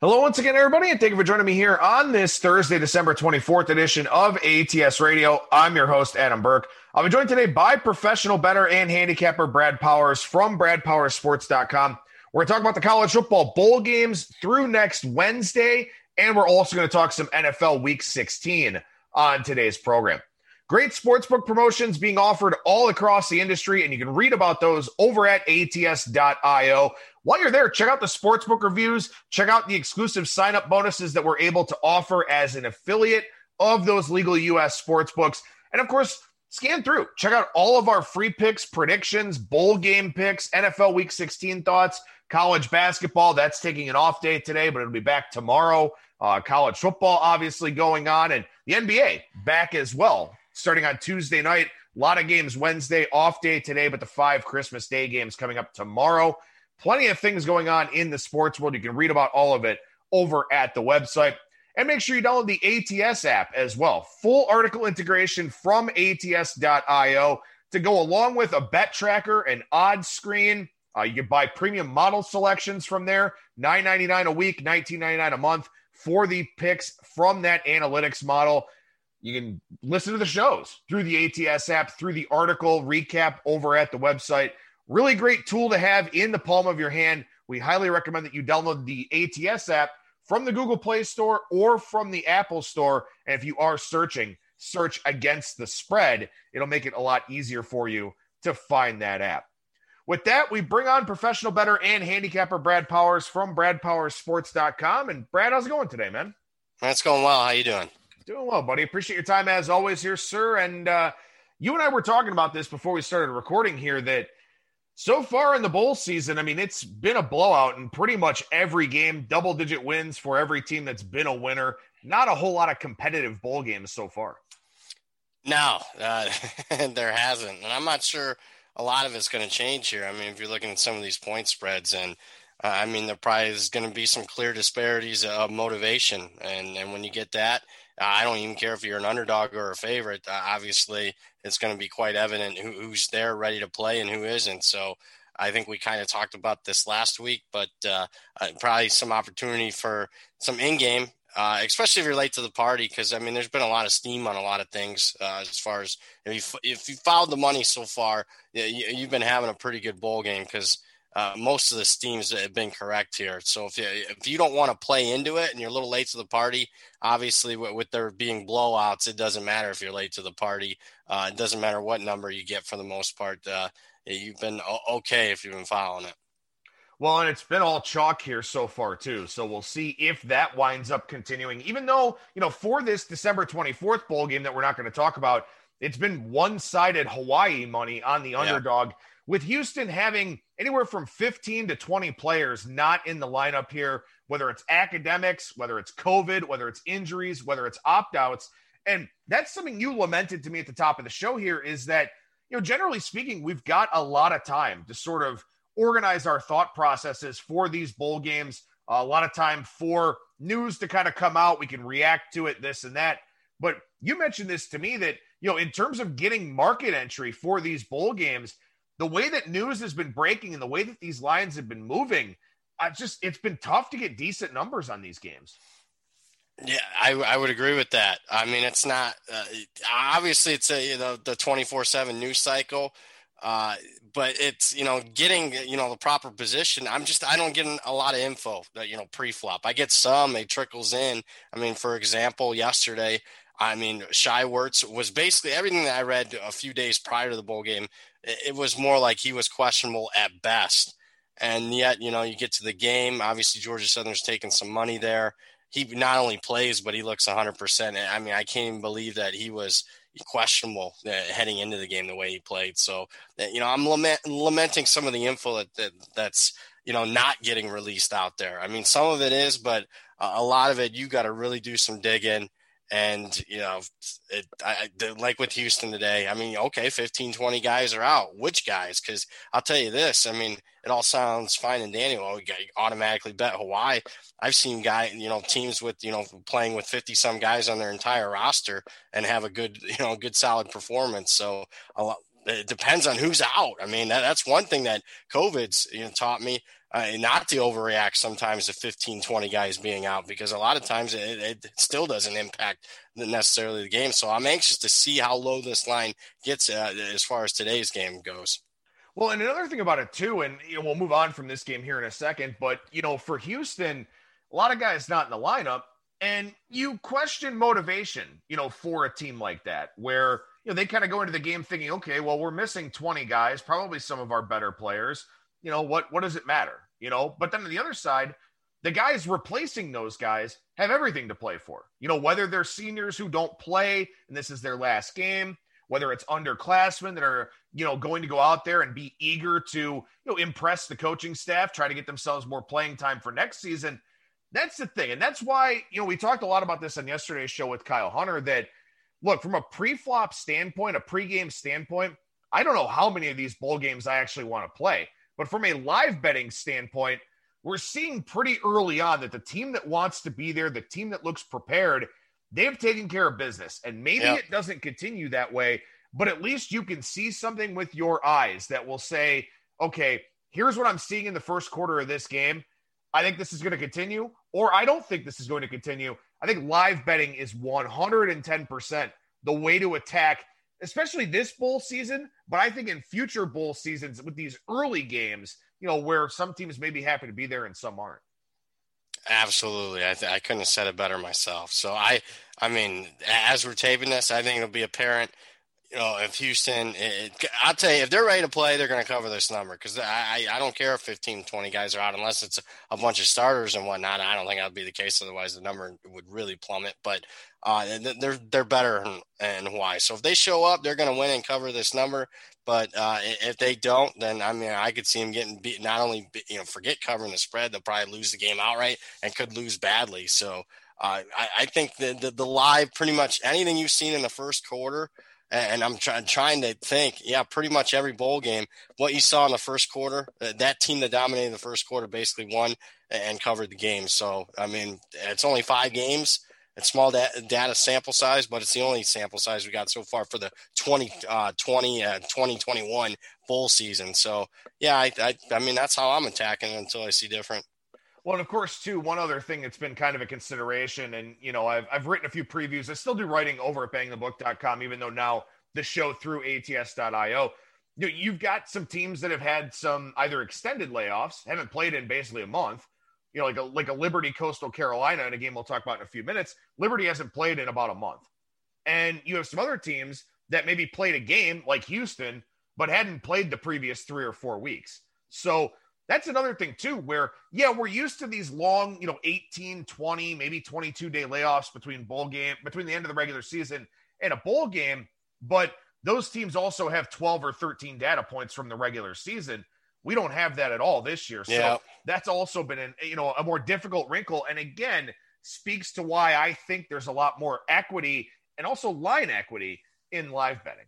Hello, once again, everybody, and thank you for joining me here on this Thursday, December 24th edition of ATS Radio. I'm your host, Adam Burke. I'll be joined today by professional better and handicapper Brad Powers from BradPowersSports.com. We're going to talk about the college football bowl games through next Wednesday, and we're also going to talk some NFL Week 16 on today's program. Great sportsbook promotions being offered all across the industry, and you can read about those over at ats.io. While you're there, check out the sportsbook reviews, check out the exclusive sign up bonuses that we're able to offer as an affiliate of those legal U.S. sportsbooks. And of course, scan through, check out all of our free picks, predictions, bowl game picks, NFL Week 16 thoughts, college basketball. That's taking an off day today, but it'll be back tomorrow. Uh, college football, obviously, going on, and the NBA back as well, starting on Tuesday night. A lot of games Wednesday, off day today, but the five Christmas Day games coming up tomorrow. Plenty of things going on in the sports world. You can read about all of it over at the website. And make sure you download the ATS app as well. Full article integration from ats.io to go along with a bet tracker and odds screen. Uh, you can buy premium model selections from there, $9.99 a week, $19.99 a month for the picks from that analytics model. You can listen to the shows through the ATS app, through the article recap over at the website. Really great tool to have in the palm of your hand. We highly recommend that you download the ATS app from the Google Play Store or from the Apple Store. And if you are searching, search against the spread. It'll make it a lot easier for you to find that app. With that, we bring on professional better and handicapper Brad Powers from BradPowersSports.com. And Brad, how's it going today, man? That's going well. How you doing? Doing well, buddy. Appreciate your time as always here, sir. And uh, you and I were talking about this before we started recording here that so far in the bowl season, I mean, it's been a blowout in pretty much every game, double digit wins for every team that's been a winner. Not a whole lot of competitive bowl games so far. No, uh, there hasn't. And I'm not sure a lot of it's going to change here. I mean, if you're looking at some of these point spreads, and uh, I mean, there probably is going to be some clear disparities of motivation. And, and when you get that, I don't even care if you're an underdog or a favorite. Uh, obviously, it's going to be quite evident who, who's there ready to play and who isn't. So I think we kind of talked about this last week, but uh, uh, probably some opportunity for some in game, uh, especially if you're late to the party. Because I mean, there's been a lot of steam on a lot of things uh, as far as if you, if you followed the money so far, you, have been having a pretty good bowl game because uh, most of the steams have been correct here. So if you, if you don't want to play into it and you're a little late to the party, obviously with, with there being blowouts, it doesn't matter if you're late to the party. Uh, it doesn't matter what number you get for the most part. Uh, you've been okay if you've been following it. Well, and it's been all chalk here so far too. So we'll see if that winds up continuing. Even though you know for this December 24th bowl game that we're not going to talk about, it's been one-sided Hawaii money on the underdog. Yeah with Houston having anywhere from 15 to 20 players not in the lineup here, whether it's academics, whether it's COVID, whether it's injuries, whether it's opt outs. And that's something you lamented to me at the top of the show here is that, you know, generally speaking, we've got a lot of time to sort of organize our thought processes for these bowl games. a lot of time for news to kind of come out. We can react to it, this and that. But you mentioned this to me that, you know, in terms of getting market entry for these bowl games, the way that news has been breaking and the way that these lines have been moving, I just it's been tough to get decent numbers on these games. Yeah, I, I would agree with that. I mean, it's not uh, obviously it's a you know the twenty four seven news cycle, uh, but it's you know getting you know the proper position. I'm just I don't get a lot of info that you know pre flop. I get some, it trickles in. I mean, for example, yesterday I mean, Shai Werts was basically everything that I read a few days prior to the bowl game. It was more like he was questionable at best. And yet, you know, you get to the game. Obviously, Georgia Southern's taking some money there. He not only plays, but he looks 100%. I mean, I can't even believe that he was questionable uh, heading into the game the way he played. So, uh, you know, I'm lament, lamenting some of the info that, that, that's, you know, not getting released out there. I mean, some of it is, but a lot of it, you got to really do some digging and, you know, it, I, like with Houston today, I mean, okay, 15, 20 guys are out. Which guys? Because I'll tell you this, I mean, it all sounds fine and dandy. Well, we automatically bet Hawaii. I've seen guy, you know, teams with, you know, playing with 50 some guys on their entire roster and have a good, you know, good solid performance. So a lot, it depends on who's out. I mean, that, that's one thing that COVID's you know taught me. Uh, not to overreact sometimes to 15, 20 guys being out because a lot of times it, it still doesn't impact necessarily the game. So I'm anxious to see how low this line gets uh, as far as today's game goes. Well, and another thing about it too, and you know, we'll move on from this game here in a second, but you know, for Houston, a lot of guys not in the lineup, and you question motivation, you know, for a team like that, where you know they kind of go into the game thinking, okay, well, we're missing 20 guys, probably some of our better players. You know, what what does it matter? You know, but then on the other side, the guys replacing those guys have everything to play for. You know, whether they're seniors who don't play and this is their last game, whether it's underclassmen that are, you know, going to go out there and be eager to, you know, impress the coaching staff, try to get themselves more playing time for next season. That's the thing. And that's why, you know, we talked a lot about this on yesterday's show with Kyle Hunter that look, from a pre-flop standpoint, a pre-game standpoint, I don't know how many of these bowl games I actually want to play. But from a live betting standpoint, we're seeing pretty early on that the team that wants to be there, the team that looks prepared, they've taken care of business. And maybe yep. it doesn't continue that way, but at least you can see something with your eyes that will say, okay, here's what I'm seeing in the first quarter of this game. I think this is going to continue, or I don't think this is going to continue. I think live betting is 110% the way to attack, especially this bowl season. But I think in future bowl seasons with these early games, you know, where some teams may be happy to be there and some aren't. Absolutely. I, th- I couldn't have said it better myself. So I, I mean, as we're taping this, I think it'll be apparent, you know, if Houston, it, I'll tell you, if they're ready to play, they're going to cover this number because I, I don't care if 15, 20 guys are out unless it's a, bunch of starters and whatnot. I don't think that'll be the case. Otherwise, the number would really plummet. But uh, they're they're better and, why. So if they show up, they're going to win and cover this number. But uh, if they don't, then I mean, I could see them getting beat. Not only you know, forget covering the spread, they'll probably lose the game outright and could lose badly. So uh, I, I, think the, the, the live, pretty much anything you've seen in the first quarter, and I'm try, trying to think, yeah, pretty much every bowl game, what you saw in the first quarter, uh, that team that dominated the first quarter basically won and covered the game. So I mean, it's only five games it's small data sample size, but it's the only sample size we got so far for the 2020 uh, 20, uh, 2021 bowl season. So, yeah, I, I, I mean, that's how I'm attacking it until I see different. Well, and of course, too, one other thing that's been kind of a consideration, and you know, I've I've written a few previews. I still do writing over at bangthebook.com, even though now the show through ATS.io. You know, you've got some teams that have had some either extended layoffs, haven't played in basically a month, you know, like a like a Liberty Coastal Carolina in a game we'll talk about in a few minutes. Liberty hasn't played in about a month. And you have some other teams that maybe played a game like Houston, but hadn't played the previous three or four weeks. So that's another thing too, where yeah, we're used to these long, you know, 18, 20, maybe 22 day layoffs between bowl game, between the end of the regular season and a bowl game. But those teams also have 12 or 13 data points from the regular season. We don't have that at all this year. So yeah. that's also been an, you know, a more difficult wrinkle. And again, speaks to why I think there's a lot more equity and also line equity in live betting.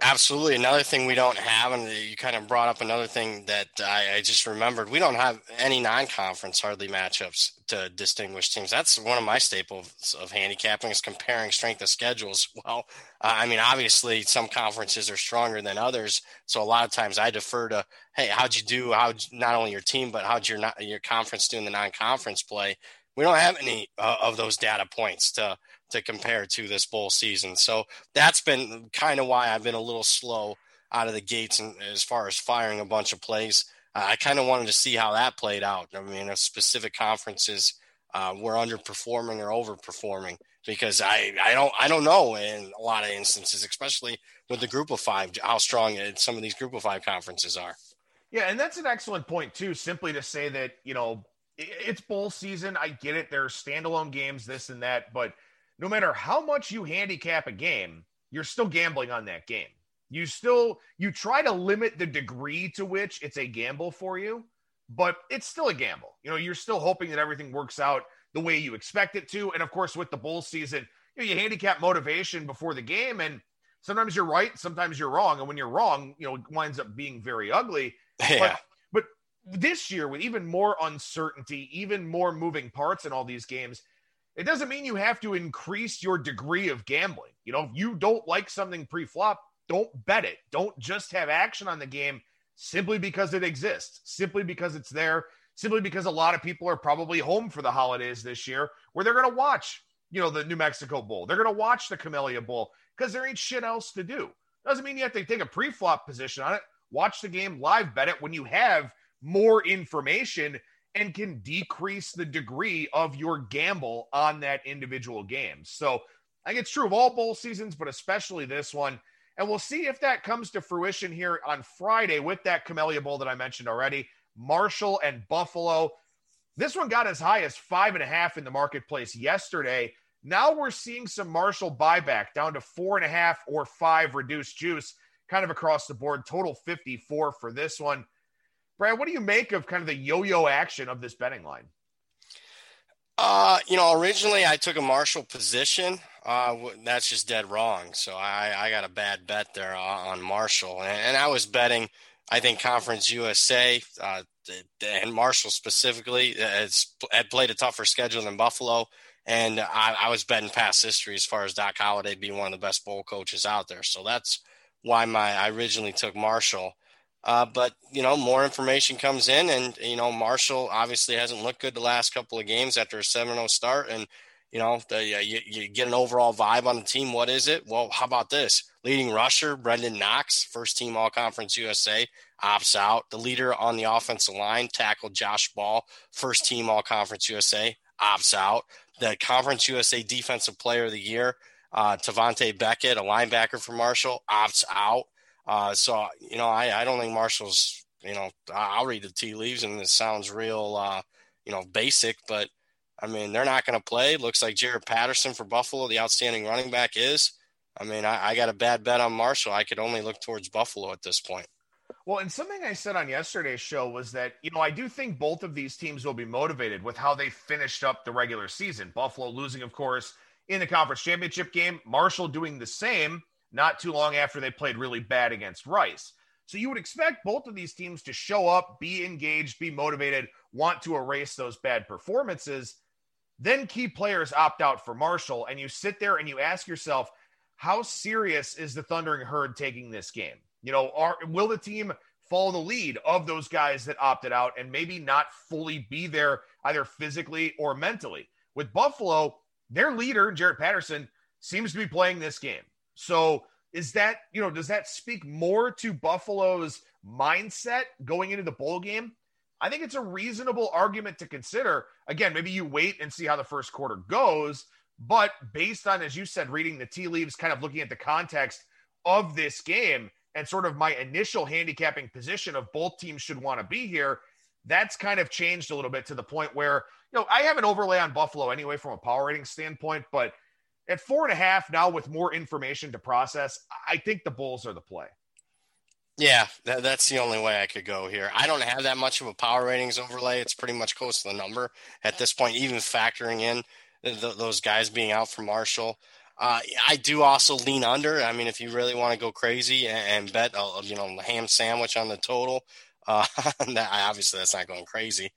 Absolutely. Another thing we don't have, and you kind of brought up another thing that I, I just remembered. We don't have any non-conference hardly matchups to distinguish teams. That's one of my staples of handicapping is comparing strength of schedules. Well, uh, I mean, obviously some conferences are stronger than others, so a lot of times I defer to, hey, how'd you do? How not only your team, but how'd your your conference do in the non-conference play? We don't have any uh, of those data points to to compare to this bowl season. So that's been kind of why I've been a little slow out of the gates and as far as firing a bunch of plays. Uh, I kind of wanted to see how that played out. I mean, if specific conferences uh, were underperforming or overperforming, because I, I don't I don't know in a lot of instances, especially with the group of five, how strong some of these group of five conferences are. Yeah, and that's an excellent point too. Simply to say that you know it's bowl season. I get it. There are standalone games, this and that, but no matter how much you handicap a game, you're still gambling on that game. You still you try to limit the degree to which it's a gamble for you, but it's still a gamble. You know, you're still hoping that everything works out the way you expect it to. And of course, with the bowl season, you, know, you handicap motivation before the game, and sometimes you're right, sometimes you're wrong. And when you're wrong, you know, it winds up being very ugly. Yeah. But, but this year, with even more uncertainty, even more moving parts in all these games, it doesn't mean you have to increase your degree of gambling. You know, if you don't like something pre flop, don't bet it. Don't just have action on the game. simply because it exists, simply because it's there, simply because a lot of people are probably home for the holidays this year where they're going to watch, you know, the New Mexico Bowl. They're going to watch the Camellia Bowl because there ain't shit else to do. Doesn't mean you have to take a pre-flop position on it. Watch the game live, bet it when you have more information and can decrease the degree of your gamble on that individual game. So I think it's true of all bowl seasons, but especially this one. And we'll see if that comes to fruition here on Friday with that Camellia Bowl that I mentioned already. Marshall and Buffalo. This one got as high as five and a half in the marketplace yesterday. Now we're seeing some Marshall buyback down to four and a half or five reduced juice, kind of across the board. Total 54 for this one. Brad, what do you make of kind of the yo yo action of this betting line? Uh, you know, originally I took a Marshall position. Uh, that's just dead wrong. So I, I got a bad bet there on Marshall, and, and I was betting. I think Conference USA uh, and Marshall specifically had played a tougher schedule than Buffalo, and I, I was betting past history as far as Doc Holliday being one of the best bowl coaches out there. So that's why my I originally took Marshall. Uh, but you know, more information comes in, and you know, Marshall obviously hasn't looked good the last couple of games after a 7-0 start, and you know, the, you, you get an overall vibe on the team. What is it? Well, how about this? Leading rusher Brenden Knox, first team All Conference USA, opts out. The leader on the offensive line, tackle Josh Ball, first team All Conference USA, opts out. The Conference USA Defensive Player of the Year, uh, Tavante Beckett, a linebacker for Marshall, opts out. Uh, so you know, I, I don't think Marshall's. You know, I'll read the tea leaves, and it sounds real, uh, you know, basic, but I mean, they're not going to play. Looks like Jaret Patterson for Buffalo, the outstanding running back, is. I mean, I, I, got a bad bet on Marshall. I could only look towards Buffalo at this point. Well, and something I said on yesterday's show was that, you know, I do think both of these teams will be motivated with how they finished up the regular season. Buffalo losing, of course, in the conference championship game, Marshall doing the same not too long after they played really bad against Rice. So you would expect both of these teams to show up, be engaged, be motivated, want to erase those bad performances. Then key players opt out for Marshall, and you sit there and you ask yourself, how serious is the Thundering Herd taking this game? You know, are, will the team follow the lead of those guys that opted out and maybe not fully be there either physically or mentally? With Buffalo, their leader, Jaret Patterson, seems to be playing this game. So is that, you know, does that speak more to Buffalo's mindset going into the bowl game? I think it's a reasonable argument to consider. Again, maybe you wait and see how the first quarter goes, but based on, as you said, reading the tea leaves, kind of looking at the context of this game and sort of my initial handicapping position of both teams should want to be here, that's kind of changed a little bit to the point where, you know, I have an overlay on Buffalo anyway from a power rating standpoint, but at four and a half now with more information to process, I think the Bulls are the play. Yeah, that, that's the only way I could go here. I don't have that much of a power ratings overlay. It's pretty much close to the number at this point, even factoring in the, those guys being out for Marshall. Uh, I do also lean under. I mean, if you really want to go crazy and, and bet, a, you know, ham sandwich on the total, uh, that, obviously that's not going crazy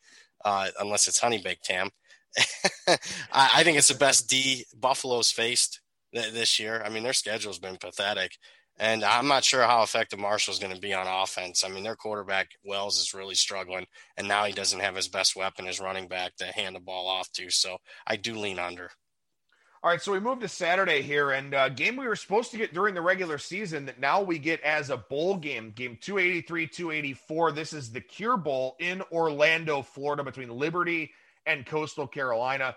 uh, unless it's honey baked ham. I, think it's the best D Buffalo's faced th- this year. I mean, their schedule's been pathetic. And I'm not sure how effective Marshall's going to be on offense. I mean, their quarterback Wells is really struggling, and now he doesn't have his best weapon, his running back, to hand the ball off to. So I do lean under. All right, so we moved to Saturday here, and uh, game we were supposed to get during the regular season that now we get as a bowl game, game 283, 284. This is the Cure Bowl in Orlando, Florida, between Liberty and Coastal Carolina.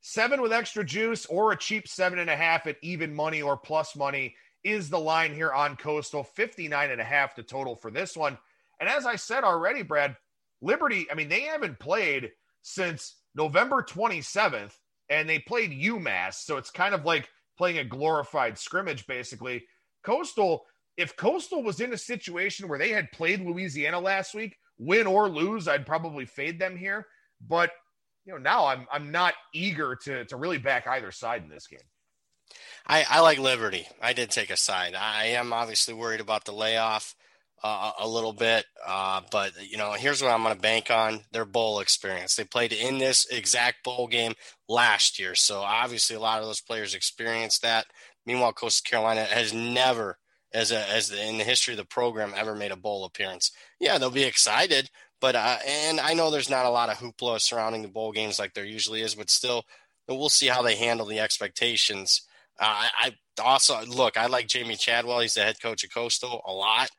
Seven with extra juice or a cheap seven and a half at even money or plus money is the line here on Coastal. 59 and a half the total for this one. And as I said already, Brad, Liberty, I mean, they haven't played since November 27th, and they played UMass. So it's kind of like playing a glorified scrimmage, basically. Coastal, if Coastal was in a situation where they had played Louisiana last week, win or lose, I'd probably fade them here. But you know, now I'm I'm not eager to to really back either side in this game. I, I like Liberty. I did take a side. I am obviously worried about the layoff uh, a little bit, uh, but you know, here's what I'm going to bank on: their bowl experience. They played in this exact bowl game last year, so obviously a lot of those players experienced that. Meanwhile, Coastal Carolina has never as a, as the, in the history of the program ever made a bowl appearance. Yeah, they'll be excited, but uh, and I know there's not a lot of hoopla surrounding the bowl games like there usually is, but still, we'll see how they handle the expectations. Uh, I, I also look. I like Jamey Chadwell. He's the head coach of Coastal a lot,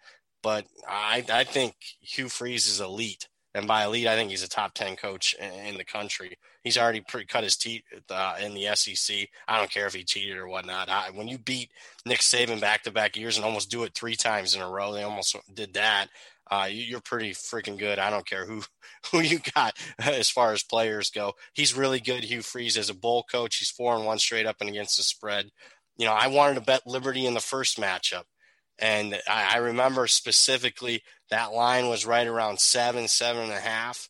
but I I think Hugh Freeze is elite. And by elite, I think he's a top 10 coach in the country. He's already cut his teeth uh, in the SEC. I don't care if he cheated or whatnot. I, when you beat Nick Saban back to back years and almost do it three times in a row, they almost did that. Uh, you, are pretty freaking good. I don't care who who you got as far as players go. He's really good. Hugh Freeze as a bowl coach. He's four and one straight up and against the spread. You know, I wanted to bet Liberty in the first matchup. And I, I remember specifically that line was right around seven, seven and a half.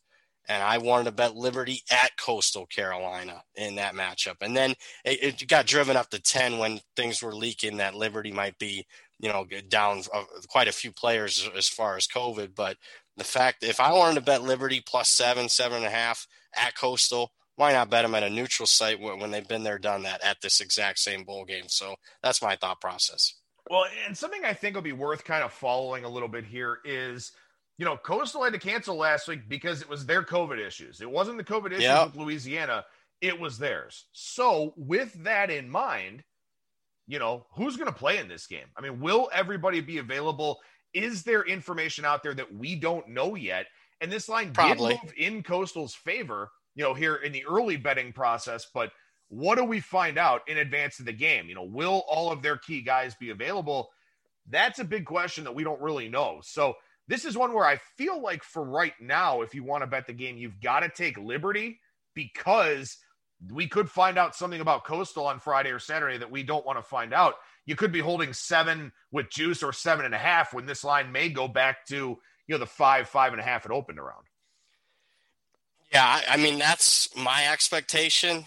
And I wanted to bet Liberty at Coastal Carolina in that matchup. And then it, it got driven up to 10 when things were leaking that Liberty might be, you know, down uh, quite a few players as far as COVID. But the fact, if I wanted to bet Liberty plus seven, seven and a half at Coastal, why not bet them at a neutral site when they've been there, done that at this exact same bowl game? So that's my thought process. Well, and something I think will be worth kind of following a little bit here is, you know, Coastal had to cancel last week because it was their COVID issues. It wasn't the COVID issues yep. with Louisiana, it was theirs. So, with that in mind, you know, who's going to play in this game? I mean, will everybody be available? Is there information out there that we don't know yet? And this line Probably. did move in Coastal's favor, you know, here in the early betting process, but – what do we find out in advance of the game? You know, will all of their key guys be available? That's a big question that we don't really know. So, this is one where I feel like for right now, if you want to bet the game, you've got to take Liberty because we could find out something about Coastal on Friday or Saturday that we don't want to find out. You could be holding seven with juice or seven and a half when this line may go back to, you know, the five, five and a half it opened around. Yeah, I mean, that's my expectation.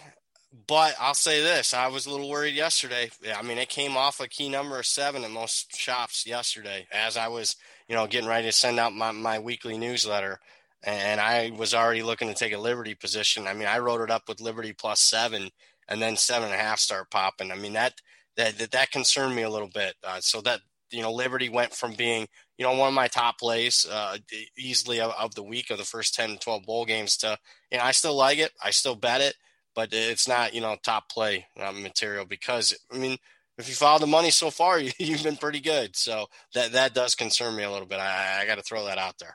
But I'll say this: I was a little worried yesterday. I mean, it came off a key number of seven in most shops yesterday, as I was, you know, getting ready to send out my, my weekly newsletter, and I was already looking to take a Liberty position. I mean, I wrote it up with Liberty plus seven, and then seven and a half start popping. I mean, that that that, that concerned me a little bit. Uh, so that you know, Liberty went from being you know one of my top plays uh, easily of, of the week of the first 10 12 bowl games to you know I still like it. I still bet it but it's not you know top play uh, material because I mean if you follow the money so far you, have been pretty good so that that does concern me a little bit I, I got to throw that out there.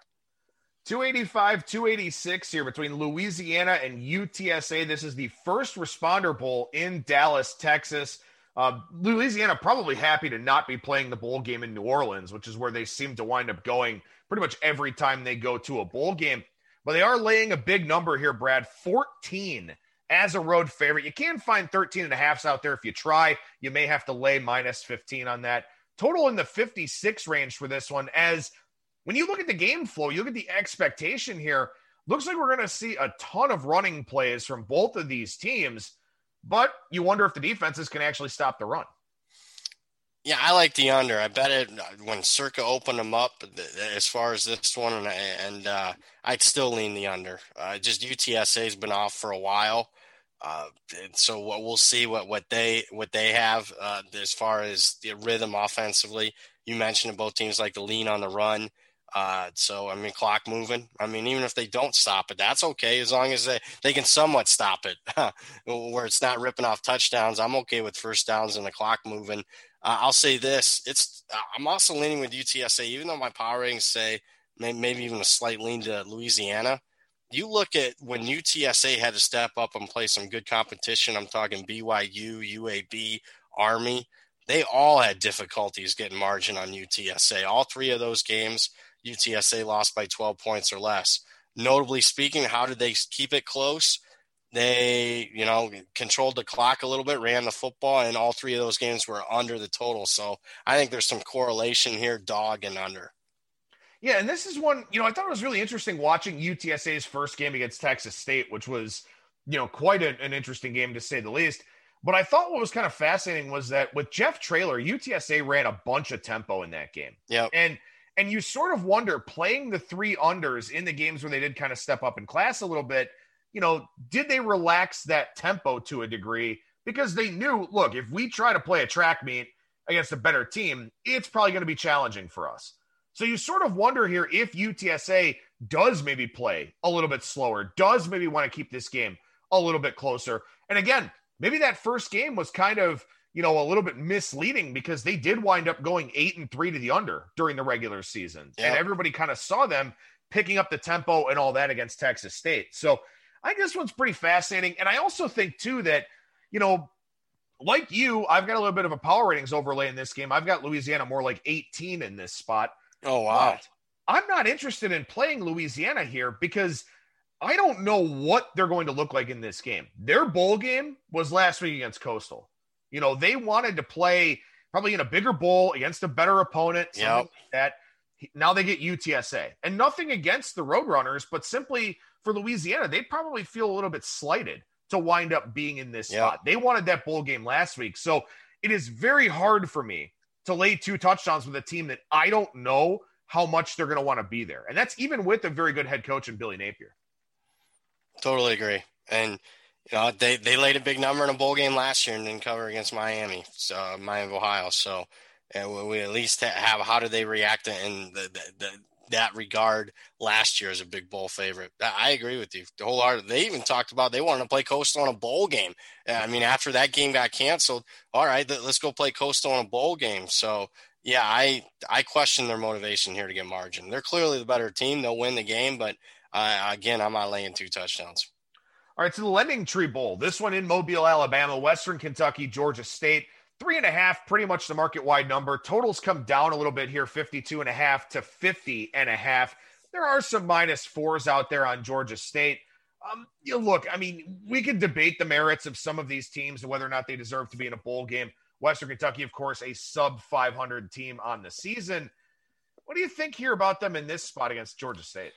285 286 here between Louisiana and UTSA. This is the first responder bowl in Dallas, Texas. Uh, Louisiana probably happy to not be playing the bowl game in New Orleans, which is where they seem to wind up going pretty much every time they go to a bowl game. But they are laying a big number here, Brad 14 as a road favorite. You can find 13 and a halfs out there if you try. You may have to lay minus 15 on that. Total in the 56 range for this one. As when you look at the game flow, you look at the expectation here. Looks like we're going to see a ton of running plays from both of these teams, but you wonder if the defenses can actually stop the run. Yeah, I like the under. I bet it when Circa opened them up as far as this one, and, and uh, I'd still lean the under. Uh, just UTSA has been off for a while. Uh, so what we'll see what, what they what they have uh, as far as the rhythm offensively. You mentioned both teams like to lean on the run. Uh, so I mean, clock moving. I mean, even if they don't stop it, that's okay as long as they they can somewhat stop it, where it's not ripping off touchdowns. I'm okay with first downs and the clock moving. Uh, I'll say this: it's I'm also leaning with UTSA, even though my power ratings say maybe even a slight lean to Louisiana you look at when UTSA had to step up and play some good competition. I'm talking BYU, UAB, Army. They all had difficulties getting margin on UTSA. All three of those games, UTSA lost by 12 points or less. Notably speaking, how did they keep it close? They, you know, controlled the clock a little bit, ran the football, and all three of those games were under the total. So I think there's some correlation here, dog and under. Yeah, and this is one, you know, I thought it was really interesting watching UTSA's first game against Texas State, which was, you know, quite a, an interesting game to say the least. But I thought what was kind of fascinating was that with Jeff Traylor, UTSA ran a bunch of tempo in that game. Yeah. And and you sort of wonder playing the three unders in the games where they did kind of step up in class a little bit, you know, did they relax that tempo to a degree? Because they knew, look, if we try to play a track meet against a better team, it's probably going to be challenging for us. So you sort of wonder here if UTSA does maybe play a little bit slower, does maybe want to keep this game a little bit closer. And again, maybe that first game was kind of, you know, a little bit misleading because they did wind up going eight and three to the under during the regular season. Yep. And everybody kind of saw them picking up the tempo and all that against Texas State. So I think this one's pretty fascinating. And I also think, too, that, you know, like you, I've got a little bit of a power ratings overlay in this game. I've got Louisiana more like 18 in this spot. Oh, wow. But I'm not interested in playing Louisiana here because I don't know what they're going to look like in this game. Their bowl game was last week against Coastal. You know, they wanted to play probably in a bigger bowl against a better opponent, yep. like that. Now they get UTSA. And nothing against the Roadrunners, but simply for Louisiana, they'd probably feel a little bit slighted to wind up being in this yep. spot. They wanted that bowl game last week. So it is very hard for me to lay two touchdowns with a team that I don't know how much they're going to want to be there. And that's even with a very good head coach in Billy Napier. Totally agree. And you know, they, they laid a big number in a bowl game last year and didn't cover against Miami, so Miami of Ohio. So and we at least have how do they react in the, the, the, that regard last year as a big bowl favorite. I agree with you. The whole art. They even talked about they wanted to play Coastal in a bowl game. I mean, after that game got canceled, all right, let's go play Coastal in a bowl game. So yeah, I I question their motivation here to get margin. They're clearly the better team. They'll win the game, but uh, again, I'm not laying two touchdowns. All right, to the LendingTree Bowl. This one in Mobile, Alabama, Western Kentucky, Georgia State. Three and a half, pretty much the market wide number. Totals come down a little bit here, 52 and a half to 50 and a half. There are some minus fours out there on Georgia State. Um, you look, I mean, we could debate the merits of some of these teams and whether or not they deserve to be in a bowl game. Western Kentucky, of course, a sub 500 team on the season. What do you think here about them in this spot against Georgia State?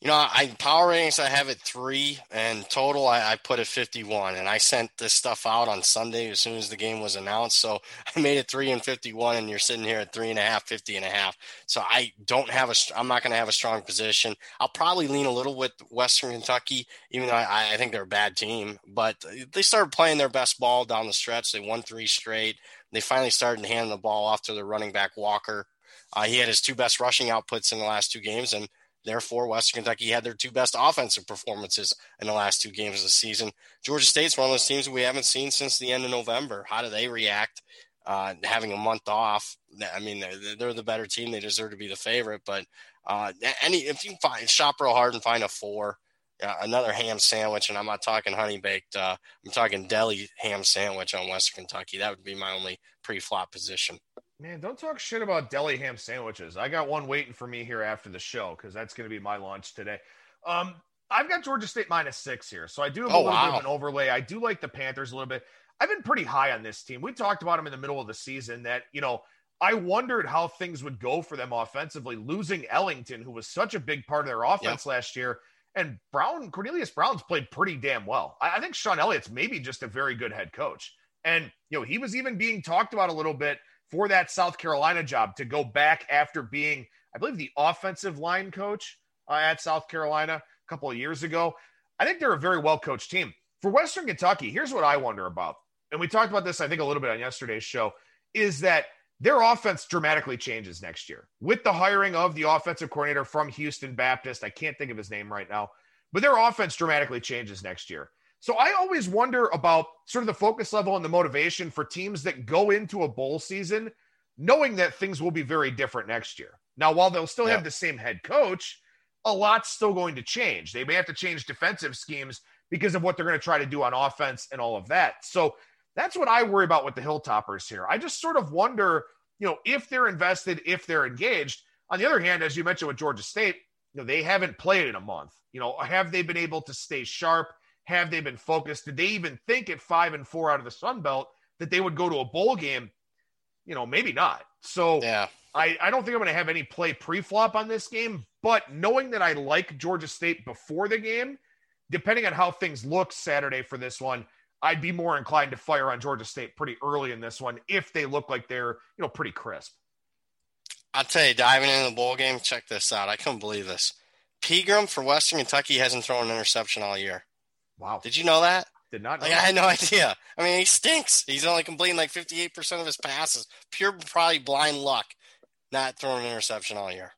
You know, I power ratings I have it three, and total I, I put it fifty one. And I sent this stuff out on Sunday as soon as the game was announced. So I made it three and fifty one, and you're sitting here at three and a half, 50 and a half. So I don't have a. I'm not going to have a strong position. I'll probably lean a little with Western Kentucky, even though I, I think they're a bad team. But they started playing their best ball down the stretch. They won three straight. They finally started handing the ball off to their running back Walker. Uh, he had his two best rushing outputs in the last two games, and Therefore, Western Kentucky had their two best offensive performances in the last two games of the season. Georgia State's one of those teams we haven't seen since the end of November. How do they react uh, having a month off? I mean, they're, they're, the better team. They deserve to be the favorite. But uh, any if you find shop real hard and find a four, uh, another ham sandwich, and I'm not talking honey baked. Uh, I'm talking deli ham sandwich on Western Kentucky. That would be my only pre-flop position. Man, don't talk shit about deli ham sandwiches. I got one waiting for me here after the show because that's going to be my lunch today. Um, I've got Georgia State minus six here, so I do have a oh, little wow. bit of an overlay. I do like the Panthers a little bit. I've been pretty high on this team. We talked about them in the middle of the season. That you know, I wondered how things would go for them offensively, losing Ellington, who was such a big part of their offense yep. last year. And Brown, Cornelius Brown's played pretty damn well. I, I think Shawn Elliott's maybe just a very good head coach. And you know, he was even being talked about a little bit for that South Carolina job to go back after being, I believe, the offensive line coach uh, at South Carolina a couple of years ago. I think they're a very well coached team. For Western Kentucky, here's what I wonder about. And we talked about this, I think, a little bit on yesterday's show is that their offense dramatically changes next year with the hiring of the offensive coordinator from Houston Baptist. I can't think of his name right now, but their offense dramatically changes next year. So I always wonder about sort of the focus level and the motivation for teams that go into a bowl season knowing that things will be very different next year. Now, while they'll still yeah. have the same head coach, a lot's still going to change. They may have to change defensive schemes because of what they're going to try to do on offense and all of that. So that's what I worry about with the Hilltoppers here. I just sort of wonder, you know, if they're invested, if they're engaged. On the other hand, as you mentioned with Georgia State, you know, they haven't played in a month. You know, have they been able to stay sharp? Have they been focused? Did they even think at five and four out of the Sun Belt that they would go to a bowl game? You know, maybe not. So yeah. I, I don't think I'm going to have any play pre-flop on this game, but knowing that I like Georgia State before the game, depending on how things look Saturday for this one, I'd be more inclined to fire on Georgia State pretty early in this one if they look like they're, you know, pretty crisp. I'll tell you, diving into the bowl game, check this out. I couldn't believe this. Pegram for Western Kentucky hasn't thrown an interception all year. Wow. Did you know that? Did not. Like, I had no idea. I mean, he stinks. He's only completing like 58% of his passes. Pure, probably blind luck, not throwing an interception all year.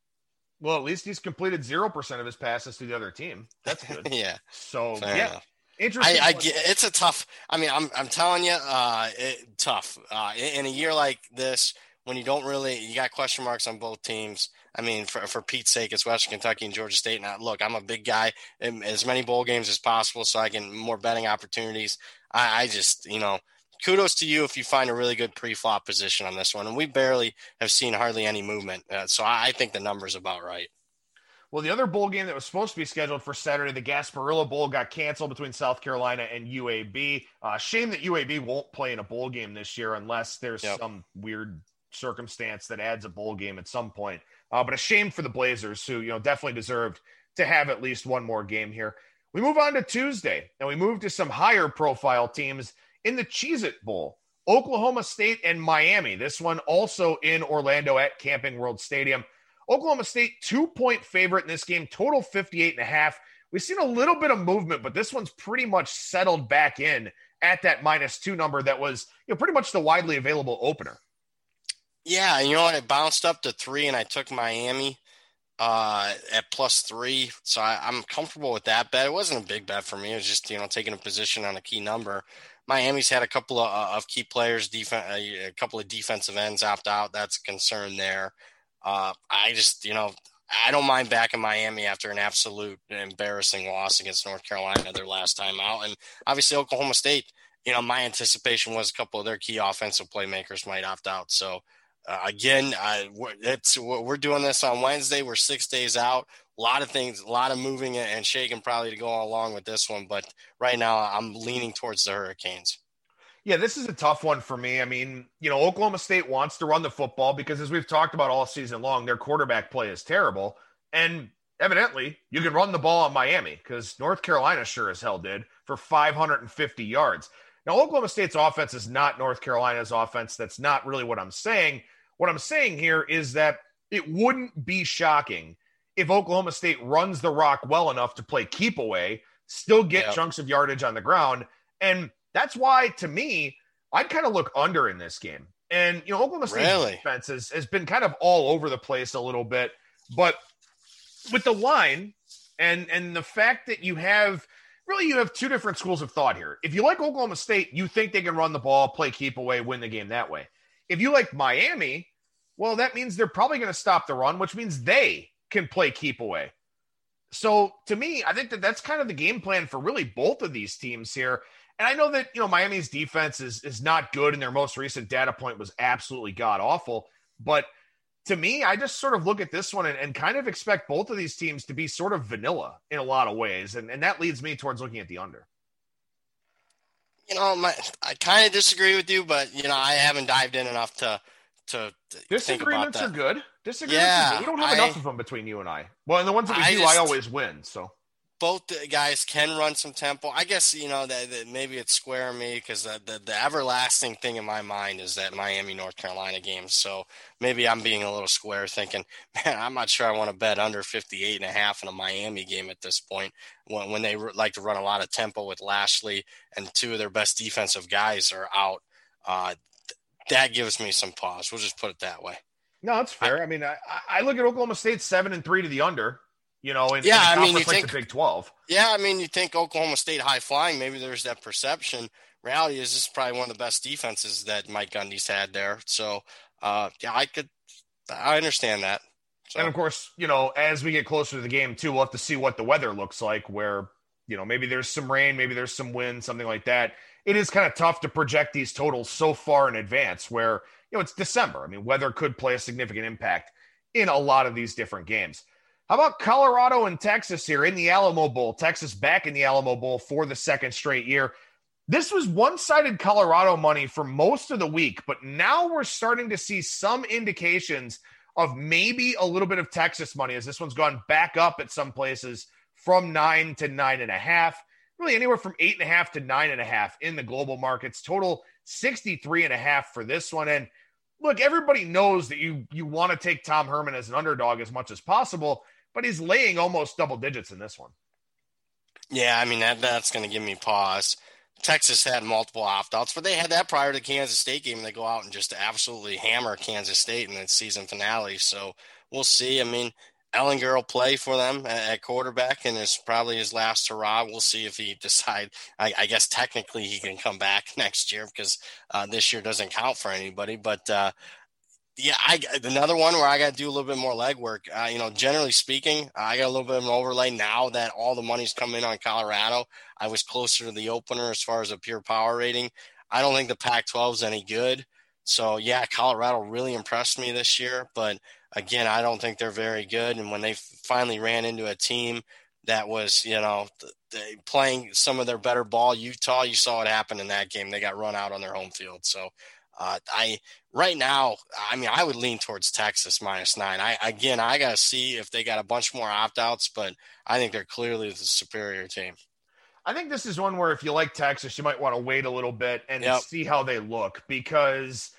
Well, at least he's completed zero percent of his passes to the other team. That's good. yeah. So Fair yeah, enough. interesting. I, I get it's a tough. I mean, I'm I'm telling you, uh, it, tough. Uh, in, in a year like this, when you don't really, you got question marks on both teams. I mean, for for Pete's sake, it's Western Kentucky and Georgia State. Now, look, I'm a big guy, in as many bowl games as possible, so I can more betting opportunities. I, I just, you know, kudos to you if you find a really good pre-flop position on this one. And we barely have seen hardly any movement, uh, so I, I think the number's about right. Well, the other bowl game that was supposed to be scheduled for Saturday, the Gasparilla Bowl, got canceled between South Carolina and UAB. Uh, shame that UAB won't play in a bowl game this year unless there's Yep. some weird circumstance that adds a bowl game at some point. Uh, but a shame for the Blazers, who you know definitely deserved to have at least one more game here. We move on to Tuesday, and we move to some higher profile teams in the Cheez It Bowl. Oklahoma State and Miami. This one also in Orlando at Camping World Stadium. Oklahoma State, two point favorite in this game, total 58 and a half. We've seen a little bit of movement, but this one's pretty much settled back in at that minus two number that was you know, pretty much the widely available opener. Yeah, you know what? It bounced up to three, and I took Miami uh, at plus three, so I, I'm comfortable with that bet. It wasn't a big bet for me. It was just you know taking a position on a key number. Miami's had a couple of, uh, of key players, defense, a couple of defensive ends opt out. That's a concern there. Uh, I just you know I don't mind backing Miami after an absolute embarrassing loss against North Carolina their last time out, and obviously Oklahoma State. You know, my anticipation was a couple of their key offensive playmakers might opt out. So uh, again, I, we're- we're doing this on Wednesday. We're six days out. A lot of things, a lot of moving and shaking probably to go along with this one. But right now, I'm leaning towards the Hurricanes. Yeah, this is a tough one for me. I mean, you know, Oklahoma State wants to run the football because, as we've talked about all season long, their quarterback play is terrible. And evidently, you can run the ball on Miami because North Carolina sure as hell did for 550 yards. Now, Oklahoma State's offense is not North Carolina's offense. That's not really what I'm saying. What I'm saying here is that it wouldn't be shocking if Oklahoma State runs the rock well enough to play keep away, still get Yep. chunks of yardage on the ground. And that's why, to me, I'd kind of look under in this game. And, you know, Oklahoma State's Really? defense has, has been kind of all over the place a little bit. But with the line and and the fact that you have really you have two different schools of thought here. If you like Oklahoma State, you think they can run the ball, play keep away, win the game that way. If you like Miami, well, that means they're probably going to stop the run, which means they can play keep away. So to me, I think that that's kind of the game plan for really both of these teams here. And I know that you know Miami's defense is is not good, and their most recent data point was absolutely god awful. But to me, I just sort of look at this one and, and kind of expect both of these teams to be sort of vanilla in a lot of ways, and and that leads me towards looking at the under. You know, my, I kind of disagree with you, but you know, I haven't dived in enough to to, to think about Disagreements are good. Disagreements Yeah, are good. We don't have I- enough of them between you and I. Well, and the ones that we I do, I always win. So both the guys can run some tempo. I guess you know that, that maybe it's squaring me because the, the the everlasting thing in my mind is that Miami North Carolina game. So maybe I'm being a little square, thinking, man, I'm not sure I want to bet under 58 and a half in a Miami game at this point when when they r- like to run a lot of tempo with Lashlee and two of their best defensive guys are out. Uh, th- that gives me some pause. We'll just put it that way. no, it's fair. I mean, I, I look at Oklahoma State seven and three to the under. You know, in, Yeah, in I mean, you like think- the Big Twelve. Yeah, I mean, you think Oklahoma State high flying, maybe there's that perception. Reality is this is probably one of the best defenses that Mike Gundy's had there. So, uh, yeah, I could, I understand that. So, And of course, you know, as we get closer to the game too, we'll have to see what the weather looks like. Where you know maybe there's some rain, maybe there's some wind, something like that. It is kind of tough to project these totals so far in advance. Where you know it's December. I mean, weather could play a significant impact in a lot of these different games. How about Colorado and Texas here in the Alamo Bowl? Texas back in the Alamo Bowl for the second straight year. This was one sided Colorado money for most of the week, but now we're starting to see some indications of maybe a little bit of Texas money as this one's gone back up at some places from nine to nine and a half, really anywhere from eight and a half to nine and a half in the global markets. Total 63 and a half for this one. And look, everybody knows that you you want to take Tom Herman as an underdog as much as possible, but he's laying almost double digits in this one. yeah, I mean that that's going to give me pause. Texas had multiple opt outs, but they had that prior to Kansas State game. They go out and just absolutely hammer Kansas State in the season finale. So we'll see. I mean, Ehlinger will play for them at quarterback, and it's probably his last hurrah. We'll see if he decide. I, I guess technically he can come back next year because uh, this year doesn't count for anybody. But uh, yeah, I another one where I got to do a little bit more legwork. Uh, you know, generally speaking, I got a little bit of an overlay now that all the money's coming on Colorado. I was closer to the opener as far as a pure power rating. I don't think the Pac-12 is any good. So yeah, Colorado really impressed me this year, but again, I don't think they're very good. And when they finally ran into a team that was, you know, playing some of their better ball, Utah, you saw what happened in that game. They got run out on their home field. So uh, I right now, I mean, I would lean towards Texas minus nine. I again, I got to see if they got a bunch more opt outs, but I think they're clearly the superior team. I think this is one where if you like Texas, you might want to wait a little bit and yep. see how they look because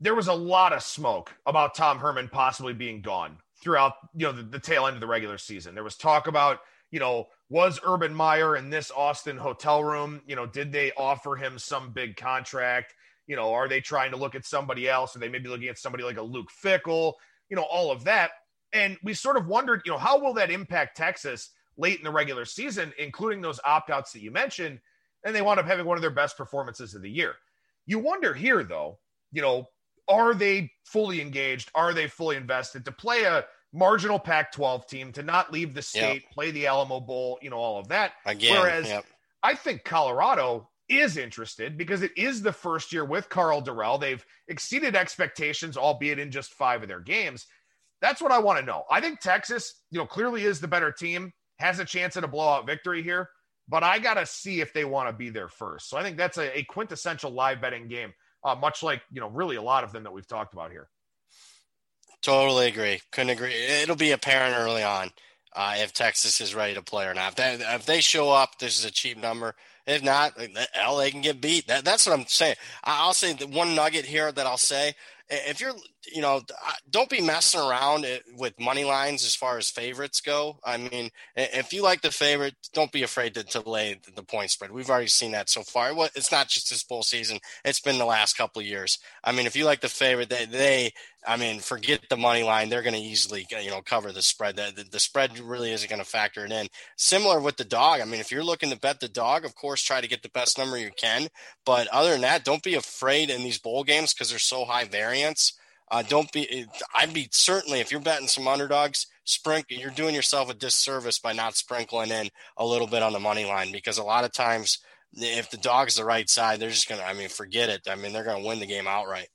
there was a lot of smoke about Tom Herman possibly being gone throughout, you know, the, the tail end of the regular season. There was talk about, you know, was Urban Meyer in this Austin hotel room? You know, did they offer him some big contract? You know, are they trying to look at somebody else? Are they maybe looking at somebody like a Luke Fickell? You know, all of that. And we sort of wondered, you know, how will that impact Texas late in the regular season, including those opt outs that you mentioned? And they wound up having one of their best performances of the year. You wonder here, though, you know, are they fully engaged? Are they fully invested to play a marginal Pac 12 team, to not leave the state, yep. play the Alamo Bowl, you know, all of that? Again, Whereas yep. I think Colorado is interested because it is the first year with Karl Dorrell. They've exceeded expectations, albeit in just five of their games. That's what I want to know. I think Texas, you know, clearly is the better team, has a chance at a blowout victory here, but I got to see if they want to be there first. So I think that's a, a quintessential live betting game uh, much like you know really a lot of them that we've talked about here. Totally agree. Couldn't agree. It'll be apparent early on uh, if Texas is ready to play or not. If they, if they, show up, this is a cheap number. If not, LA can get beat. That, that's what I'm saying. I'll say the one nugget here that I'll say if you're, you know, don't be messing around eh, with money lines as far as favorites go. I mean, if you like the favorite, don't be afraid to, to lay the point spread. We've already seen that so far. It's not just this bowl season; it's been the last couple of years. I mean, if you like the favorite, they, they I mean, forget the money line; they're going to easily, you know, cover the spread. The, the, the spread really isn't going to factor it in. Similar with the dog. I mean, if you're looking to bet the dog, of course, try to get the best number you can. But other than that, don't be afraid in these bowl games because they're so high variance. Uh, don't be. I'd be certainly if you're betting some underdogs, sprinkle. You're doing yourself a disservice by not sprinkling in a little bit on the money line because a lot of times, if the dog's the right side, they're just gonna. I mean, forget it. I mean, they're gonna win the game outright.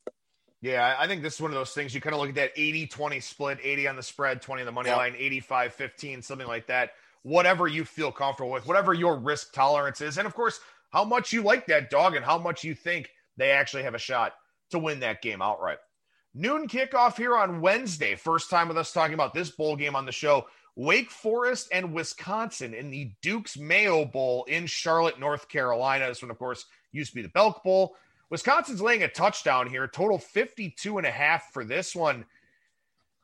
Yeah, I think this is one of those things you kind of look at that 80 20 split 80 on the spread, 20 on the money yep. line, 85 15, something like that. Whatever you feel comfortable with, whatever your risk tolerance is. And of course, how much you like that dog and how much you think they actually have a shot to win that game outright. Noon kickoff here on Wednesday. First time with us talking about this bowl game on the show. Wake Forest and Wisconsin in the Duke's Mayo Bowl in Charlotte, North Carolina. This one, of course, used to be the Belk Bowl. Wisconsin's laying a touchdown here, total 52 and a half for this one.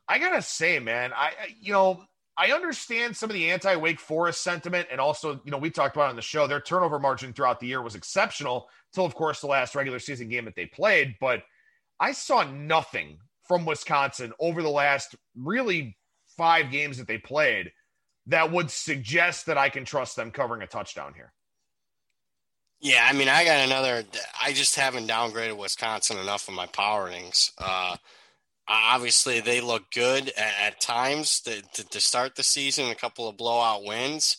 I got to say, man, I, you know, I understand some of the anti Wake Forest sentiment. And also, you know, we talked about on the show, their turnover margin throughout the year was exceptional until, of course, the last regular season game that they played. But I saw nothing from Wisconsin over the last really five games that they played that would suggest that I can trust them covering a touchdown here. Yeah, I mean, I got another. I just haven't downgraded Wisconsin enough in my power. Uh, obviously, they look good at, at times to, to, to, start the season, a couple of blowout wins.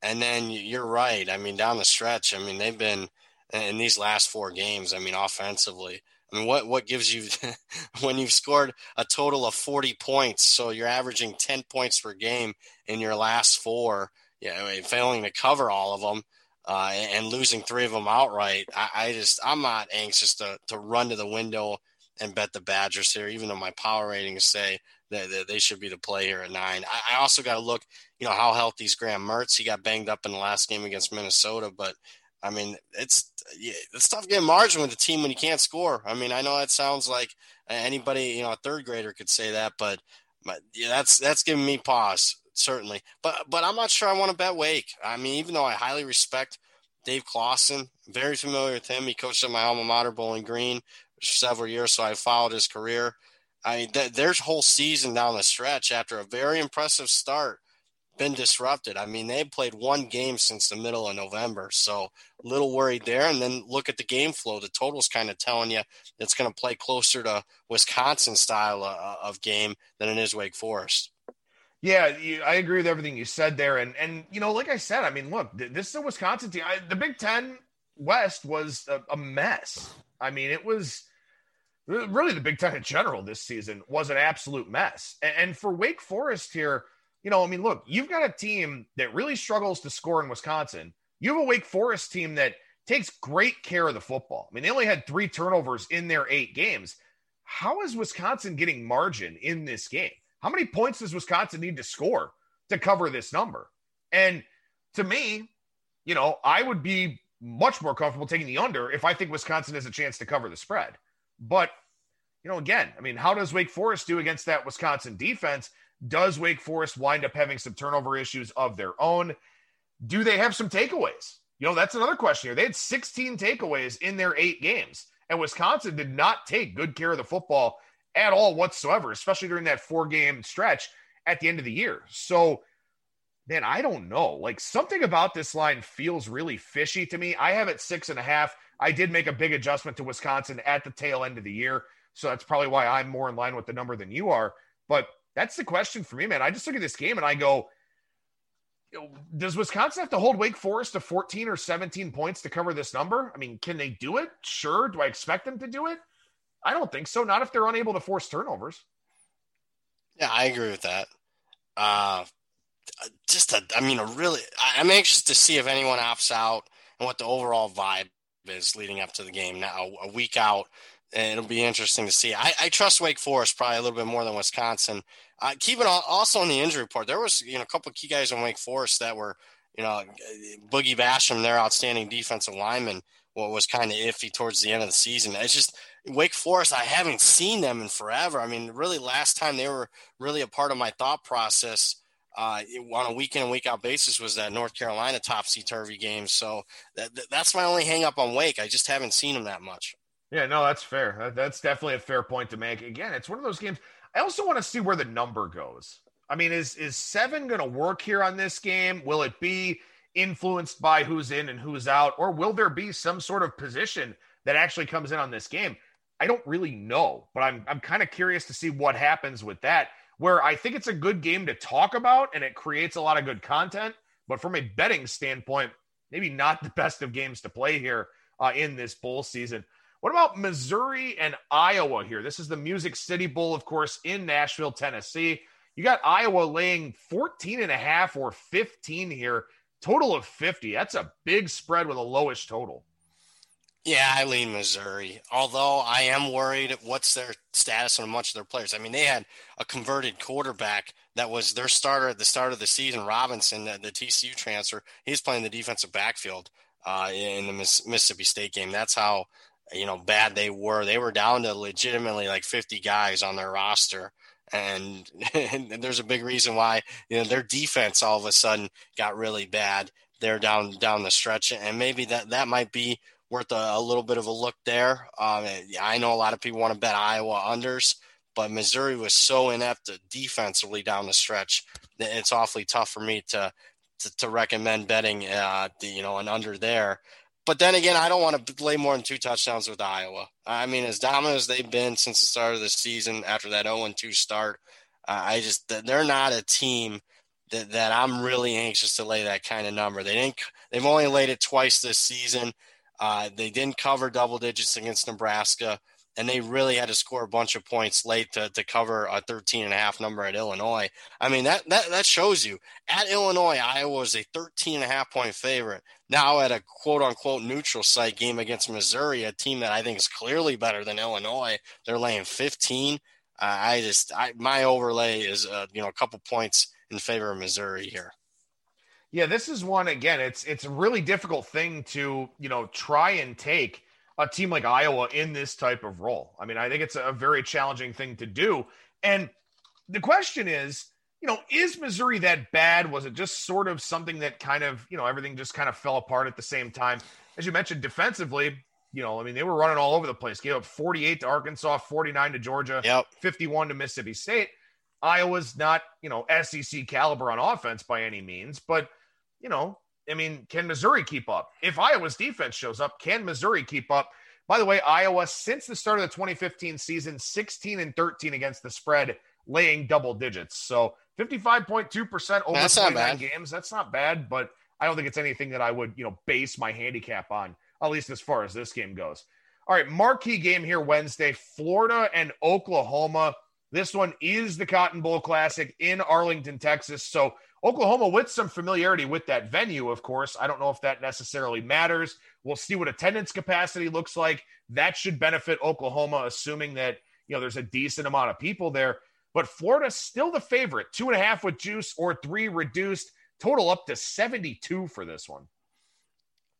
And then you're right. I mean, down the stretch, I mean, they've been in these last four games, I mean, offensively, I mean, what what gives you when you've scored a total of 40 points, so you're averaging 10 points per game in your last four, yeah, I mean, failing to cover all of them uh, and, losing three of them outright. I, I, just I'm not anxious to to run to the window and bet the Badgers here, even though my power ratings say that, that they should be the play here at nine. I, I also got to look, you know, how healthy is Graham Mertz. He got banged up in the last game against Minnesota, but I mean, it's yeah, it's tough getting margin with a team when you can't score. I mean, I know that sounds like anybody, you know, a third grader could say that, but, yeah, that's that's giving me pause certainly. But but I'm not sure I want to bet Wake. I mean, even though I highly respect Dave Clawson, very familiar with him. He coached at my alma mater, Bowling Green, for several years, so I followed his career. I mean, th- there's whole season down the stretch after a very impressive start been disrupted. I mean, they played one game since the middle of November, so a little worried there. And then look at the game flow. The total's kind of telling you it's going to play closer to Wisconsin style uh, of game than it is Wake Forest. Yeah, you, I agree with everything you said there, and and you know, like I said, I mean, look, this is a Wisconsin team. I, the Big Ten West was a, a mess. I mean, it was really the Big Ten in general this season was an absolute mess. And, and for Wake Forest here, you know, I mean, look, you've got a team that really struggles to score in Wisconsin. You have a Wake Forest team that takes great care of the football. I mean, they only had three turnovers in their eight games. How is Wisconsin getting margin in this game? How many points does Wisconsin need to score to cover this number? And to me, you know, I would be much more comfortable taking the under if I think Wisconsin has a chance to cover the spread. But, you know, again, I mean, how does Wake Forest do against that Wisconsin defense? Does Wake Forest wind up having some turnover issues of their own? Do they have some takeaways? You know, that's another question here. They had 16 takeaways in their eight games, and Wisconsin did not take good care of the football at all whatsoever, especially during that four game stretch at the end of the year. So, man, I don't know. Like something about this line feels really fishy to me. I have it six and a half. I did make a big adjustment to Wisconsin at the tail end of the year. So that's probably why I'm more in line with the number than you are. But that's the question for me, man. I just look at this game and I go, does Wisconsin have to hold Wake Forest to 14 or 17 points to cover this number? I mean, can they do it? Sure. Do I expect them to do it? I don't think so. Not if they're unable to force turnovers. Yeah, I agree with that. Uh, just a, I mean, a really, I'm anxious to see if anyone opts out and what the overall vibe is leading up to the game now, a week out. It'll be interesting to see. I, I trust Wake Forest probably a little bit more than Wisconsin. Uh, keeping also on the injury report, there was you know a couple of key guys in Wake Forest that were you know Boogie Basham, their outstanding defensive lineman, what was kind of iffy towards the end of the season. It's just Wake Forest, I haven't seen them in forever. I mean, really, last time they were really a part of my thought process uh, on a week in and week out basis was that North Carolina topsy turvy game. So that, that's my only hang up on Wake. I just haven't seen them that much. Yeah, no, that's fair. That's definitely a fair point to make. Again, it's one of those games. I also want to see where the number goes. I mean, is is seven going to work here on this game? Will it be influenced by who's in and who's out, or will there be some sort of position that actually comes in on this game? I don't really know, but I'm I'm kind of curious to see what happens with that. Where I think it's a good game to talk about and it creates a lot of good content, but from a betting standpoint, maybe not the best of games to play here uh, in this bowl season. What about Missouri and Iowa here? This is the Music City Bowl, of course, in Nashville, Tennessee. You got Iowa laying 14 and a half or 15 here, total of 50. That's a big spread with a lowish total. Yeah, I lean Missouri. Although I am worried what's their status on much of their players. I mean, they had a converted quarterback that was their starter at the start of the season, Robinson, the, the TCU transfer. He's playing the defensive backfield uh, in the Miss, Mississippi State game. That's how you know bad they were. They were down to legitimately like 50 guys on their roster. And, and there's a big reason why you know their defense all of a sudden got really bad. They're down down the stretch, and maybe that that might be worth a, a little bit of a look there. Um, I know a lot of people want to bet Iowa unders, but Missouri was so inept defensively down the stretch that it's awfully tough for me to to, to recommend betting, uh, the, you know, an under there. But then again, I don't want to lay more than two touchdowns with Iowa. I mean, as dominant as they've been since the start of the season after that 0 2 start, uh, I just they're not a team that, that I'm really anxious to lay that kind of number. They didn't. They've only laid it twice this season. Uh, they didn't cover double digits against Nebraska, and they really had to score a bunch of points late to, to cover a 13 and a half number at Illinois. I mean, that, that, that shows you at Illinois, Iowa was a 13 and a half point favorite. Now at a quote unquote neutral site game against Missouri, a team that I think is clearly better than Illinois, they're laying 15. Uh, I just, I, my overlay is, uh, you know, a couple points in favor of Missouri here. Yeah, this is one again. It's it's a really difficult thing to you know try and take a team like Iowa in this type of role. I mean, I think it's a very challenging thing to do. And the question is, you know, is Missouri that bad? Was it just sort of something that kind of, you know, everything just kind of fell apart at the same time? As you mentioned, defensively, you know, I mean, they were running all over the place. Gave up 48 to Arkansas, 49 to Georgia, yep. 51 to Mississippi State. Iowa's not, you know, SEC caliber on offense by any means, but, you know, I mean, can Missouri keep up? If Iowa's defense shows up, can Missouri keep up? By the way, Iowa, since the start of the 2015 season, 16 and 13 against the spread, laying double digits. So 55.2% over that's 29 games. That's not bad, but I don't think it's anything that I would, you know, base my handicap on, at least as far as this game goes. All right, marquee game here Wednesday, Florida and Oklahoma. This one is the Cotton Bowl Classic in Arlington, Texas. So Oklahoma with some familiarity with that venue, of course. I don't know if that necessarily matters. We'll see what attendance capacity looks like. That should benefit Oklahoma, assuming that you know there's a decent amount of people there. But Florida's still the favorite, two and a half with juice or three reduced, total up to 72 for this one.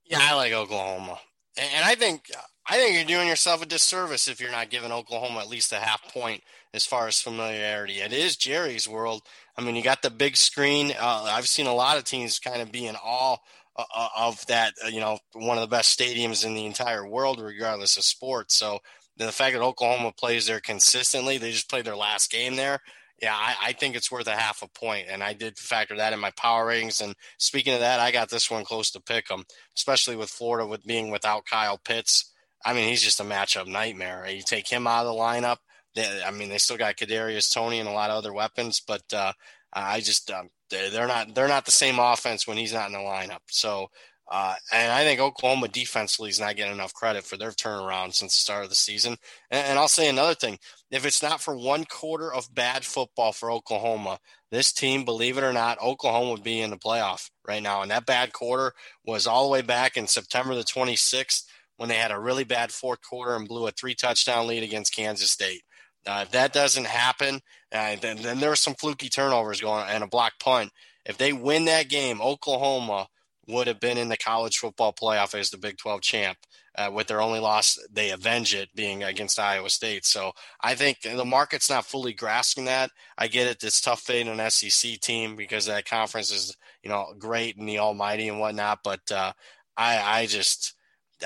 Yeah, I like Oklahoma. And I think I think you're doing yourself a disservice if you're not giving Oklahoma at least a half point as far as familiarity. It is Jerry's world. I mean, you got the big screen. Uh, I've seen a lot of teams kind of be in awe uh, uh of that. Uh, you know, one of the best stadiums in the entire world, regardless of sports. So the fact that Oklahoma plays there consistently, they just played their last game there. Yeah, I, I, think it's worth a half a point, and I did factor that in my power ratings. And speaking of that, I got this one close to pick them, especially with Florida with being without Kyle Pitts. I mean, he's just a matchup nightmare. You take him out of the lineup. They, I mean, they still got Kadarius Toney and a lot of other weapons, but uh, I just um, they're not they're not the same offense when he's not in the lineup. So, uh, and I think Oklahoma defensively is not getting enough credit for their turnaround since the start of the season. And, and I'll say another thing: if it's not for one quarter of bad football for Oklahoma, this team, believe it or not, Oklahoma would be in the playoff right now. And that bad quarter was all the way back in September the 26th when they had a really bad fourth quarter and blew a three touchdown lead against Kansas State. Uh, if that doesn't happen, uh, then, then there are some fluky turnovers going and a block punt. If they win that game, Oklahoma would have been in the college football playoff as the Big 12 champ. Uh, with their only loss, they avenge it being against Iowa State. So I think the market's not fully grasping that. I get it; it's tough fading an SEC team because that conference is, you know, great and the almighty and whatnot. But uh, I, I just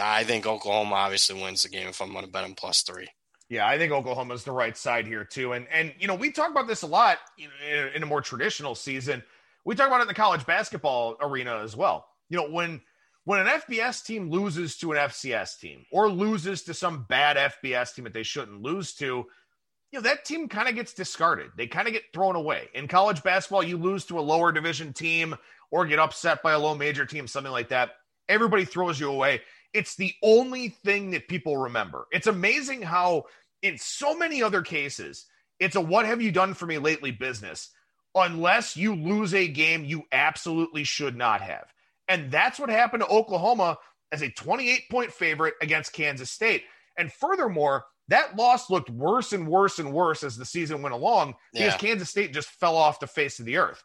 I think Oklahoma obviously wins the game if I'm going to bet them plus three. Yeah, I think Oklahoma's the right side here too. And and you know we talk about this a lot in, in a more traditional season. We talk about it in the college basketball arena as well. You know when when an FBS team loses to an FCS team or loses to some bad FBS team that they shouldn't lose to, you know that team kind of gets discarded. They kind of get thrown away. In college basketball, you lose to a lower division team or get upset by a low major team, something like that. Everybody throws you away. It's the only thing that people remember. It's amazing how, in so many other cases, it's a what have you done for me lately business, unless you lose a game you absolutely should not have. And that's what happened to Oklahoma as a 28 point favorite against Kansas State. And furthermore, that loss looked worse and worse and worse as the season went along because yeah. Kansas State just fell off the face of the earth.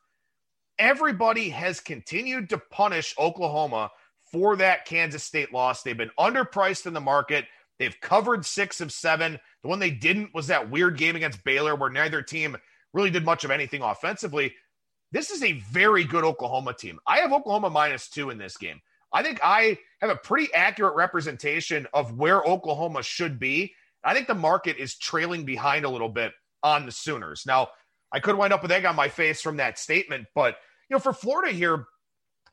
Everybody has continued to punish Oklahoma for that Kansas State loss. They've been underpriced in the market. They've covered six of seven. The one they didn't was that weird game against Baylor where neither team really did much of anything offensively. This is a very good Oklahoma team. I have Oklahoma minus two in this game. I think I have a pretty accurate representation of where Oklahoma should be. I think the market is trailing behind a little bit on the Sooners. Now, I could wind up with egg on my face from that statement, but you know, for Florida here,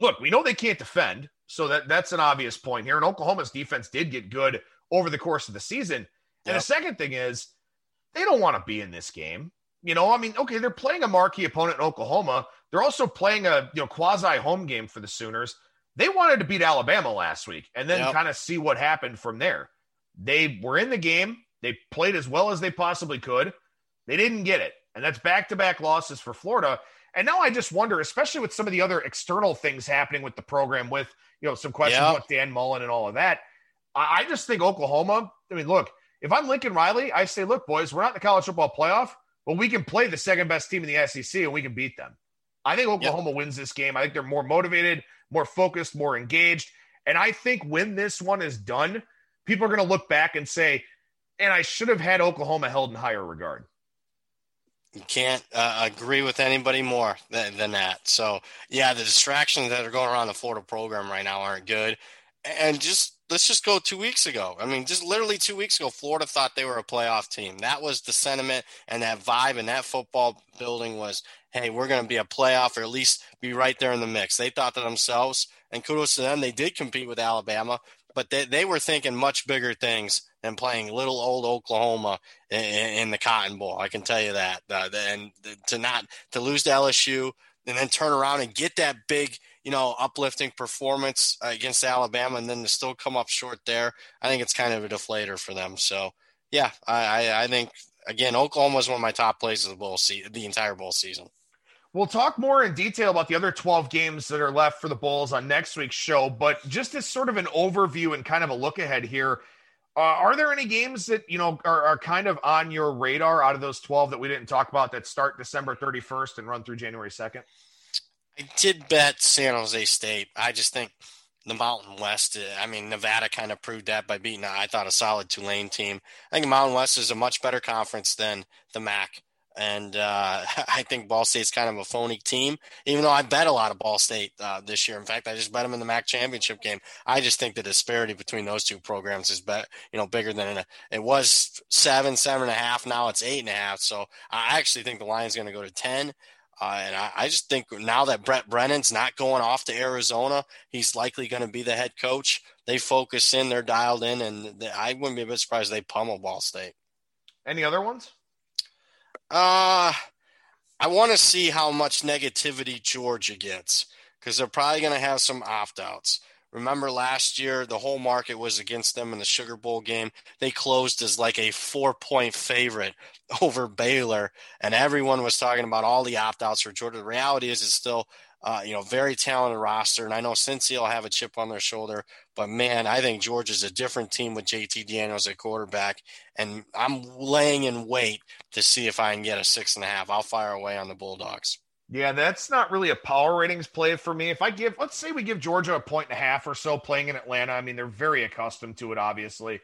look, we know they can't defend. So that that's an obvious point here. And Oklahoma's defense did get good over the course of the season. And the second thing is they don't want to be in this game. You know, I mean, okay, they're playing a marquee opponent in Oklahoma. They're also playing a you know quasi home game for the Sooners. They wanted to beat Alabama last week and then yep. kind of see what happened from there. They were in the game. They played as well as they possibly could. They didn't get it. And that's back to back losses for Florida. And now I just wonder, especially with some of the other external things happening with the program, with you know some questions yep. about Dan Mullen and all of that. I, I just think Oklahoma. I mean, look, if I'm Lincoln Riley, I say, look, boys, we're not in the college football playoff, but we can play the second best team in the SEC and we can beat them. I think Oklahoma yep. wins this game. I think they're more motivated, more focused, more engaged. And I think when this one is done, people are going to look back and say, and I should have had Oklahoma held in higher regard. Can't uh, agree with anybody more than, than that. So, yeah, the distractions that are going around the Florida program right now aren't good. And just let's just go two weeks ago. I mean, just literally two weeks ago, Florida thought they were a playoff team. That was the sentiment and that vibe and that football building was, hey, we're going to be a playoff or at least be right there in the mix. They thought to themselves, and kudos to them, they did compete with Alabama, but they, they were thinking much bigger things than playing little old Oklahoma in, in the Cotton Bowl. I can tell you that. Uh, and to not to lose to LSU and then turn around and get that big – you know, uplifting performance against Alabama and then to still come up short there, I think it's kind of a deflator for them. So, yeah, I, I think, again, Oklahoma is one of my top plays of the bowl se- the entire bowl season. We'll talk more in detail about the other 12 games that are left for the Bulls on next week's show, but just as sort of an overview and kind of a look ahead here, uh, are there any games that you know are, are, kind of on your radar out of those 12 that we didn't talk about that start December 31st and run through January 2nd? I did bet San Jose State. I just think the Mountain West. Uh, I mean, Nevada kind of proved that by beating, I thought, a solid Tulane team. I think Mountain West is a much better conference than the MAC. And uh, I think Ball State's kind of a phony team, even though I bet a lot of Ball State uh, this year. In fact, I just bet them in the MAC championship game. I just think the disparity between those two programs is, bet you know, bigger than it was seven, seven and a half. Now it's eight and a half. So I actually think the line's going to go to ten. Uh, and I, I, just think now that Brent Brennan's not going off to Arizona, he's likely going to be the head coach. They focus in, they're dialed in, and I wouldn't be a bit surprised they pummel Ball State. Any other ones? Uh, I want to see how much negativity Georgia gets because they're probably going to have some opt outs. Remember last year, the whole market was against them in the Sugar Bowl game. They closed as like a four point favorite over Baylor, and everyone was talking about all the opt outs for Georgia. The reality is, it's still uh, you know, very talented roster. And I know Cincy will have a chip on their shoulder, but man, I think Georgia's a different team with JT Daniels at quarterback. And I'm laying in wait to see if I can get a six and a half. I'll fire away on the Bulldogs. Yeah, that's not really a power ratings play for me. If I give, let's say we give Georgia a point and a half or so playing in Atlanta, I mean, they're very accustomed to it, obviously.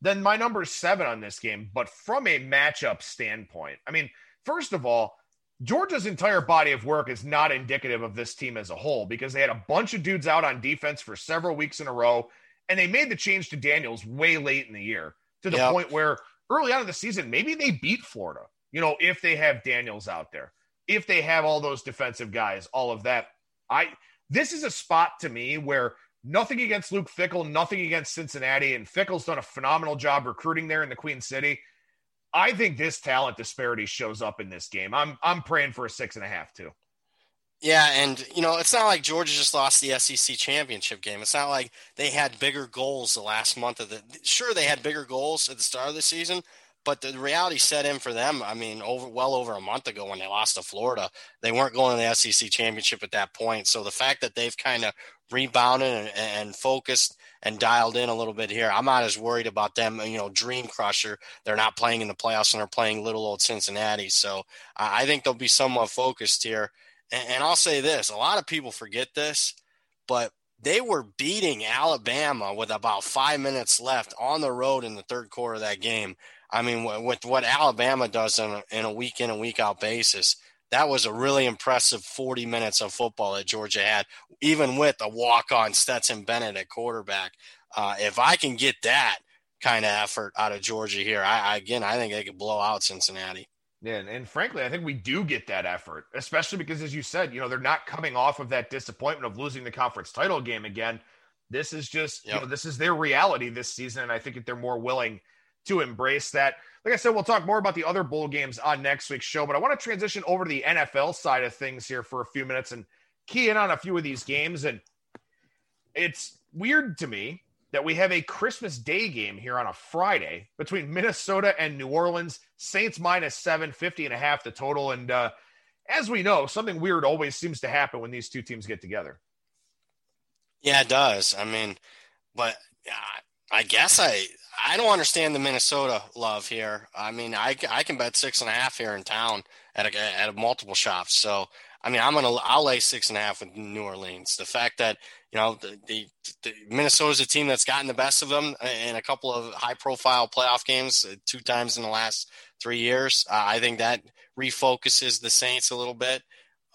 Then my number is seven on this game. But from a matchup standpoint, I mean, first of all, Georgia's entire body of work is not indicative of this team as a whole because they had a bunch of dudes out on defense for several weeks in a row, and they made the change to Daniels way late in the year to the yep. point where early on in the season, maybe they beat Florida, you know, if they have Daniels out there if they have all those defensive guys, all of that. I this is a spot to me where nothing against Luke Fickell, nothing against Cincinnati, and Fickell's done a phenomenal job recruiting there in the Queen City. I think this talent disparity shows up in this game. I'm I'm praying for a six and a half too. Yeah, and you know, it's not like Georgia just lost the SEC championship game. It's not like they had bigger goals the last month of the. Sure, they had bigger goals at the start of the season, but the reality set in for them. I mean, over well over a month ago when they lost to Florida, they weren't going to the SEC championship at that point. So the fact that they've kind of rebounded and, and, focused and dialed in a little bit here, I'm not as worried about them. You know, dream crusher. They're not playing in the playoffs and they're playing little old Cincinnati. So I think they'll be somewhat focused here. And, and I'll say this: a lot of people forget this, but they were beating Alabama with about five minutes left on the road in the third quarter of that game. I mean, with what Alabama does in a, in a week in and week out basis, that was a really impressive 40 minutes of football that Georgia had, even with a walk on Stetson Bennett at quarterback. Uh, if I can get that kind of effort out of Georgia here, I, I again, I think they could blow out Cincinnati. Yeah, and, and frankly, I think we do get that effort, especially because, as you said, you know, they're not coming off of that disappointment of losing the conference title game again. This is just, yep. you know, this is their reality this season, and I think that they're more willing – to embrace that. Like I said, we'll talk more about the other bowl games on next week's show, but I want to transition over to the NFL side of things here for a few minutes and key in on a few of these games. And it's weird to me that we have a Christmas Day game here on a Friday between Minnesota and New Orleans. Saints minus 750 and a half the total. And uh, as we know, something weird always seems to happen when these two teams get together. Yeah, it does. I mean, but uh, I guess I I don't understand the Minnesota love here. I mean, I, I can bet six and a half here in town at a, at a multiple shops. So, I mean, I'm gonna I'll lay six and a half with New Orleans. The fact that you know, the, the, the Minnesota's a team that's gotten the best of them in a couple of high profile playoff games, uh, two times in the last three years. Uh, I think that refocuses the Saints a little bit.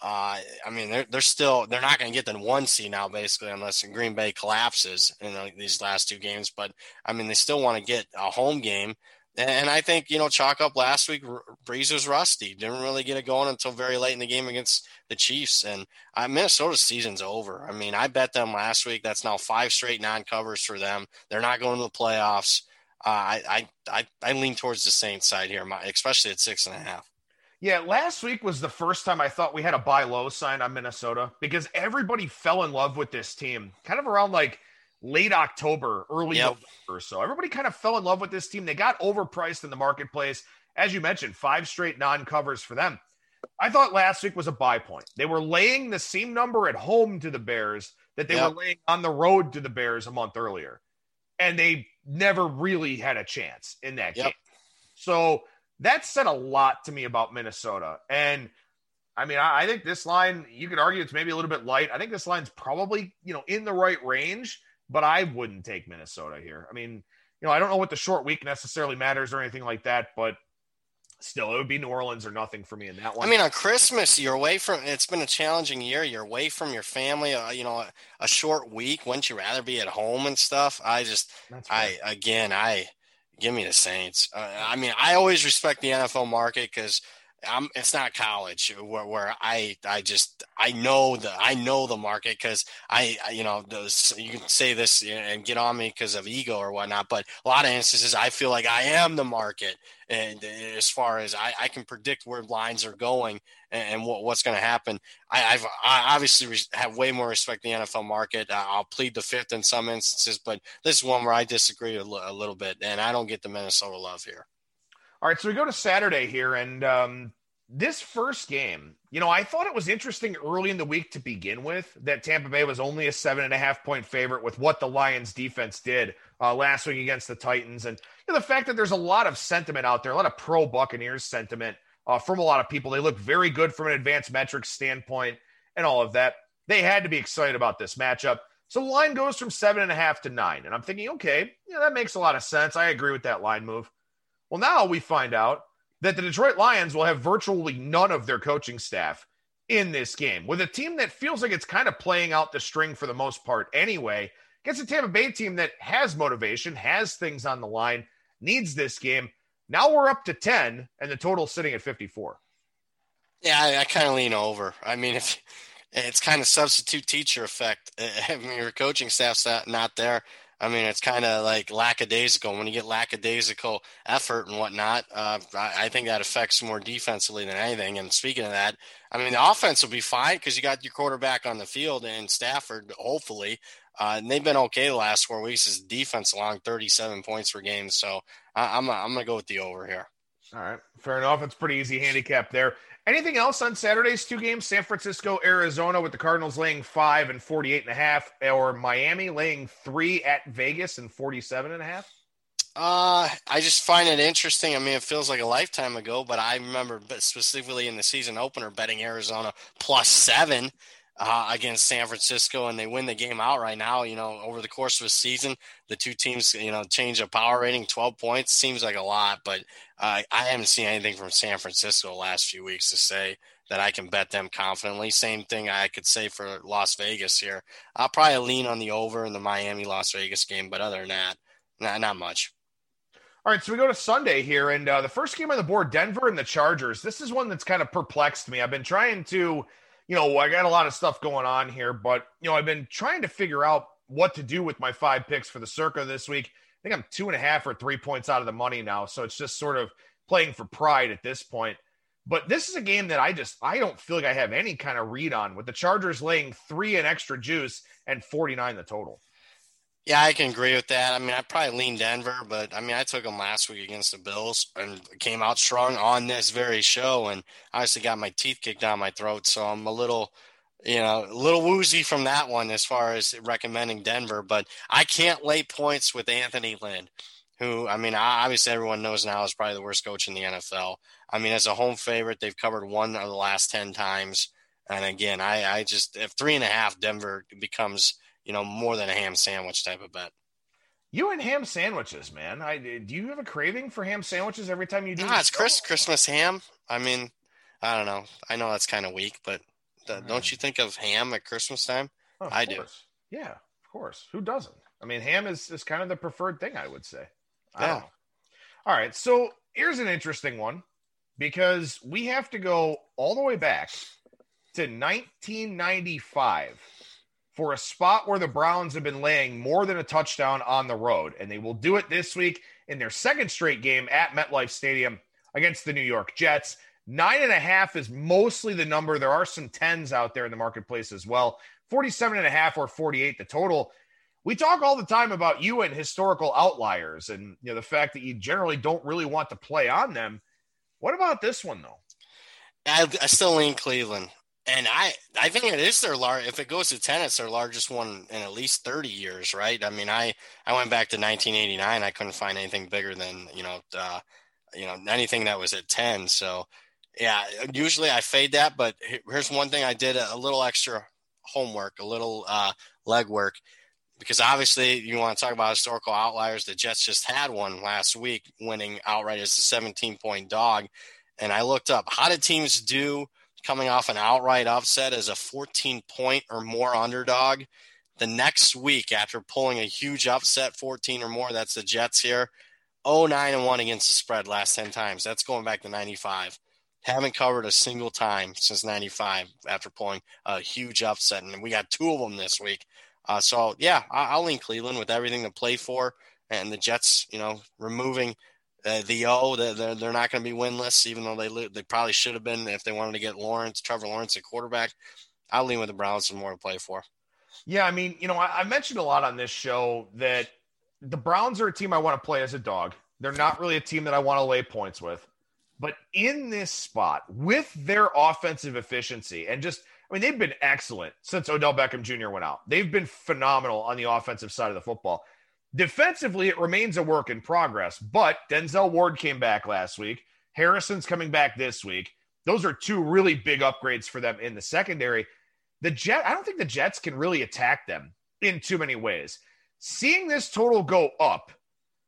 Uh, I mean, they're they're still they're not going to get the one seed now, basically, unless Green Bay collapses in these last two games. But I mean, they still want to get a home game, and I think you know, chalk up last week. Brees was rusty, didn't really get it going until very late in the game against the Chiefs, and uh, Minnesota's season's over. I mean, I bet them last week. That's now five straight non-covers for them. They're not going to the playoffs. Uh, I, I I I lean towards the Saints side here, especially at six and a half. Yeah, last week was the first time I thought we had a buy low sign on Minnesota because everybody fell in love with this team kind of around like late October, early yep. November. So everybody kind of fell in love with this team. They got overpriced in the marketplace. As you mentioned, five straight non covers for them. I thought last week was a buy point. They were laying the same number at home to the Bears that they yep. were laying on the road to the Bears a month earlier. And they never really had a chance in that yep. game. So that said a lot to me about Minnesota. And I mean, I, I, think this line, you could argue it's maybe a little bit light. I think this line's probably, you know, in the right range, but I wouldn't take Minnesota here. I mean, you know, I don't know what the short week necessarily matters or anything like that, but still, it would be New Orleans or nothing for me in that one. I mean, on Christmas, you're away from. It's been a challenging year. You're away from your family. Uh, you know, a, a, short week. Wouldn't you rather be at home and stuff? I just, I again, I give me the Saints. Uh, I mean, I always respect the NFL market because I'm, it's not college where, where I I just I know the I know the market because I, I, you know those you can say this and get on me because of ego or whatnot, but a lot of instances I feel like I am the market, and eh, as far as I, I can predict where lines are going and, and what, what's going to happen. I, have I obviously have way more respect the NFL market. I'll plead the fifth in some instances, but this is one where I disagree a, l- a little bit, and I don't get the Minnesota love here. All right, so we go to Saturday here, and um, this first game, you know, I thought it was interesting early in the week to begin with that Tampa Bay was only a seven and a half point favorite with what the Lions defense did uh, last week against the Titans. And you know, the fact that there's a lot of sentiment out there, a lot of pro Buccaneers sentiment uh, from a lot of people. They look very good from an advanced metrics standpoint and all of that. They had to be excited about this matchup. So the line goes from seven and a half to nine. And I'm thinking, okay, that makes a lot of sense. I agree with that line move. Well, now we find out that the Detroit Lions will have virtually none of their coaching staff in this game with a team that feels like it's kind of playing out the string for the most part anyway. Gets a Tampa Bay team that has motivation, has things on the line, needs this game. Now we're up to 10 and the total sitting at 54. Yeah, I, I kind of lean over. I mean, if it's kind of substitute teacher effect. I mean, your coaching staff's not, not there. I mean, it's kind of like lackadaisical. When you get lackadaisical effort and whatnot, uh, I, I, think that affects more defensively than anything. And speaking of that, I mean, the offense will be fine because you got your quarterback on the field and Stafford, hopefully. Uh, and they've been okay the last four weeks. His defense along 37 points per game. So I, I'm, I'm going to go with the over here. All right. Fair enough. It's pretty easy handicap there. Anything else on Saturday's two games? San Francisco, Arizona, with the Cardinals laying five and 48 and a half, or Miami laying three at Vegas and 47 and a half? Uh, I just find it interesting. I mean, it feels like a lifetime ago, but I remember specifically in the season opener betting Arizona plus seven uh, against San Francisco, and they win the game out right now. You know, over the course of a season, the two teams, you know, change a power rating. Twelve points seems like a lot, but uh, I haven't seen anything from San Francisco the last few weeks to say that I can bet them confidently. Same thing I could say for Las Vegas here. I'll probably lean on the over in the Miami Las Vegas game, but other than that, not, not much. All right, so we go to Sunday here, and uh, the first game on the board, Denver and the Chargers. This is one that's kind of perplexed me. I've been trying to you know, I got a lot of stuff going on here, but you know, I've been trying to figure out what to do with my five picks for the circa this week. I think I'm two and a half or three points out of the money now. So it's just sort of playing for pride at this point. But this is a game that I just I don't feel like I have any kind of read on with the Chargers laying three and extra juice and 49 the total. Yeah, I can agree with that. I mean, I probably lean Denver, but I mean, I took them last week against the Bills and came out strong on this very show, and obviously got my teeth kicked down my throat. So I'm a little, you know, a little woozy from that one as far as recommending Denver. But I can't lay points with Anthony Lynn, who I mean, obviously everyone knows now is probably the worst coach in the NFL. I mean, as a home favorite, they've covered one of the last ten times, and again, I, I just if three and a half Denver becomes you know, more than a ham sandwich type of bet. You and ham sandwiches, man. I do you have a craving for ham sandwiches every time you do? Ah, it's Chris, Christmas ham. I mean, I don't know. I know that's kind of weak, but the, don't you think of ham at Christmas time? Oh, I course. do. Yeah, of course. Who doesn't? I mean, ham is, is kind of the preferred thing, I would say. Yeah. All right. So here's an interesting one because we have to go all the way back to 1995 for a spot where the Browns have been laying more than a touchdown on the road. And they will do it this week in their second straight game at MetLife Stadium against the New York Jets. Nine and a half is mostly the number. There are some tens out there in the marketplace as well. 47 and a half or 48 the total. We talk all the time about you and historical outliers and you know the fact that you generally don't really want to play on them. What about this one though? I, I still lean Cleveland. And I, I think it is their large. If it goes to ten, it's their largest one in at least thirty years, right? I mean, I, I went back to 1989. I couldn't find anything bigger than you know, uh, you know, anything that was at ten. So, yeah, usually I fade that. But here's one thing: I did a, little extra homework, a little uh, legwork, because obviously you want to talk about historical outliers. The Jets just had one last week, winning outright as a 17 point dog. And I looked up how did teams do coming off an outright upset as a 14 point or more underdog. The next week, after pulling a huge upset, 14 or more, that's the Jets here. 0 9 and 1 against the spread last 10 times. That's going back to 95. Haven't covered a single time since 95 after pulling a huge upset. And we got two of them this week. Uh, so, yeah, I'll lean Cleveland with everything to play for. And the Jets, you know, removing uh, the O, they're, they're not going to be winless, even though they they probably should have been if they wanted to get Lawrence, Trevor Lawrence at quarterback. I'll lean with the Browns and more to play for. Yeah, I mean, you know, I, I mentioned a lot on this show that the Browns are a team I want to play as a dog. They're not really a team that I want to lay points with. But in this spot, with their offensive efficiency and just, I mean, they've been excellent since Odell Beckham Jr. went out. They've been phenomenal on the offensive side of the football. Defensively, it remains a work in progress, but Denzel Ward came back last week. Harrison's coming back this week. Those are two really big upgrades for them in the secondary. The Jet, I don't think the Jets can really attack them in too many ways. Seeing this total go up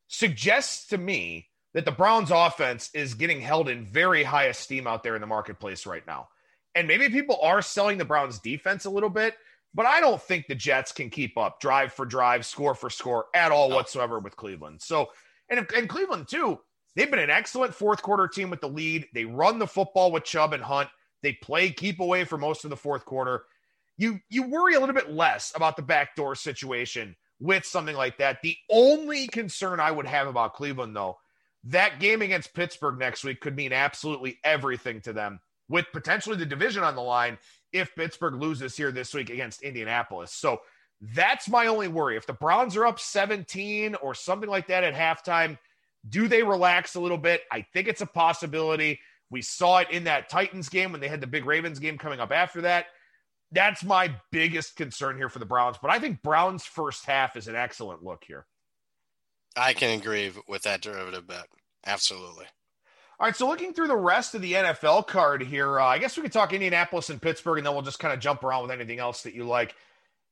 suggests to me that the Browns offense is getting held in very high esteem out there in the marketplace right now. And maybe people are selling the Browns defense a little bit but I don't think the Jets can keep up drive for drive, score for score at all no. whatsoever with Cleveland. So, and, and Cleveland too, they've been an excellent fourth quarter team with the lead. They run the football with Chubb and Hunt. They play keep away for most of the fourth quarter. You you worry a little bit less about the backdoor situation with something like that. The only concern I would have about Cleveland, though, that game against Pittsburgh next week could mean absolutely everything to them, with potentially the division on the line if Pittsburgh loses here this week against Indianapolis. So that's my only worry. If the Browns are up 17 or something like that at halftime, do they relax a little bit? I think it's a possibility. We saw it in that Titans game when they had the big Ravens game coming up after that. That's my biggest concern here for the Browns. But I think Browns' first half is an excellent look here. I can agree with that derivative bet. Absolutely. All right, so looking through the rest of the NFL card here, uh, I guess we could talk Indianapolis and Pittsburgh, and then we'll just kind of jump around with anything else that you like.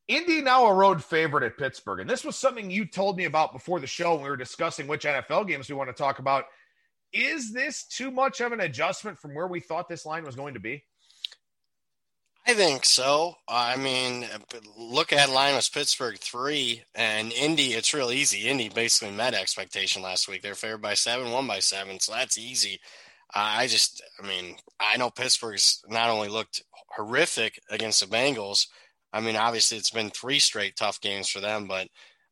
Indy now a road favorite at Pittsburgh, and this was something you told me about before the show when we were discussing which NFL games we want to talk about. Is this too much of an adjustment from where we thought this line was going to be? I think so. I mean, look at line was Pittsburgh three and Indy. It's real easy. Indy basically met expectation last week. They're favored by seven, one by seven, so that's easy. I just, I mean, I know Pittsburgh's not only looked horrific against the Bengals. I mean, obviously it's been three straight tough games for them, but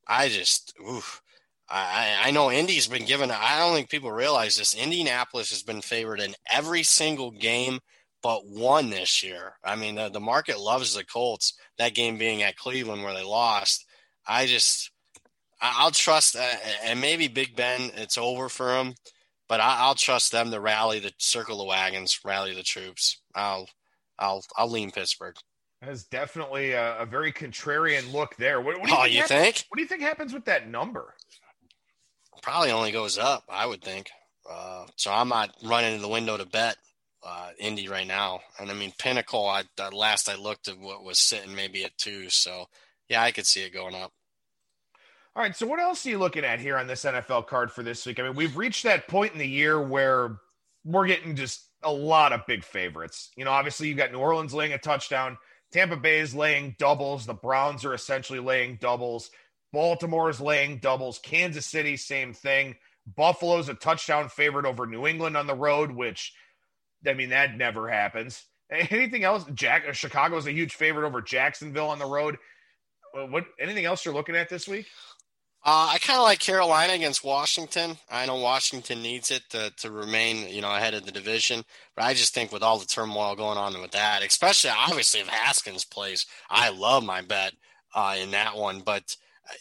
I just, oof, I, I know Indy's been given. I don't think people realize this. Indianapolis has been favored in every single game but one this year. I mean, the, the market loves the Colts. That game being at Cleveland where they lost. I just, I'll trust, uh, and maybe Big Ben, it's over for him, but I, will trust them to rally the circle the wagons, rally the troops. I'll, I'll, I'll lean Pittsburgh. That is definitely a, a very contrarian look there. What, what do you oh, think you happens, think? What do you think happens with that number? Probably only goes up, I would think. Uh, so I'm not running to the window to bet uh, Indy right now. And I mean, Pinnacle, I, last I looked at what was sitting maybe at two. So yeah, I could see it going up. All right. So, what else are you looking at here on this NFL card for this week? I mean, we've reached that point in the year where we're getting just a lot of big favorites. You know, obviously, you've got New Orleans laying a touchdown, Tampa Bay is laying doubles, the Browns are essentially laying doubles, Baltimore is laying doubles, Kansas City, same thing. Buffalo's a touchdown favorite over New England on the road, which, I mean, that never happens. Anything else? Jack Chicago is a huge favorite over Jacksonville on the road. What anything else you're looking at this week? Uh, I kind of like Carolina against Washington. I know Washington needs it to, to remain, you know, ahead of the division. But I just think with all the turmoil going on with that, especially obviously if Haskins plays, I love my bet uh, in that one. But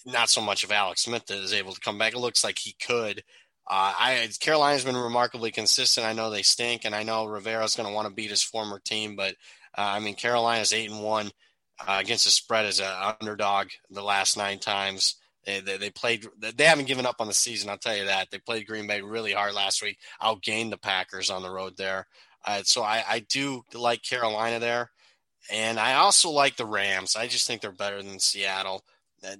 not so much if Alex Smith is able to come back. It looks like he could. Uh, I Carolina's been remarkably consistent. I know they stink, and I know Rivera's going to want to beat his former team. But uh, I mean, Carolina's eight and one uh, against the spread as an underdog the last nine times. They, they, they, played. They haven't given up on the season. I'll tell you that. They played Green Bay really hard last week. Outgained the Packers on the road there. Uh, so I, I do like Carolina there, and I also like the Rams. I just think they're better than Seattle.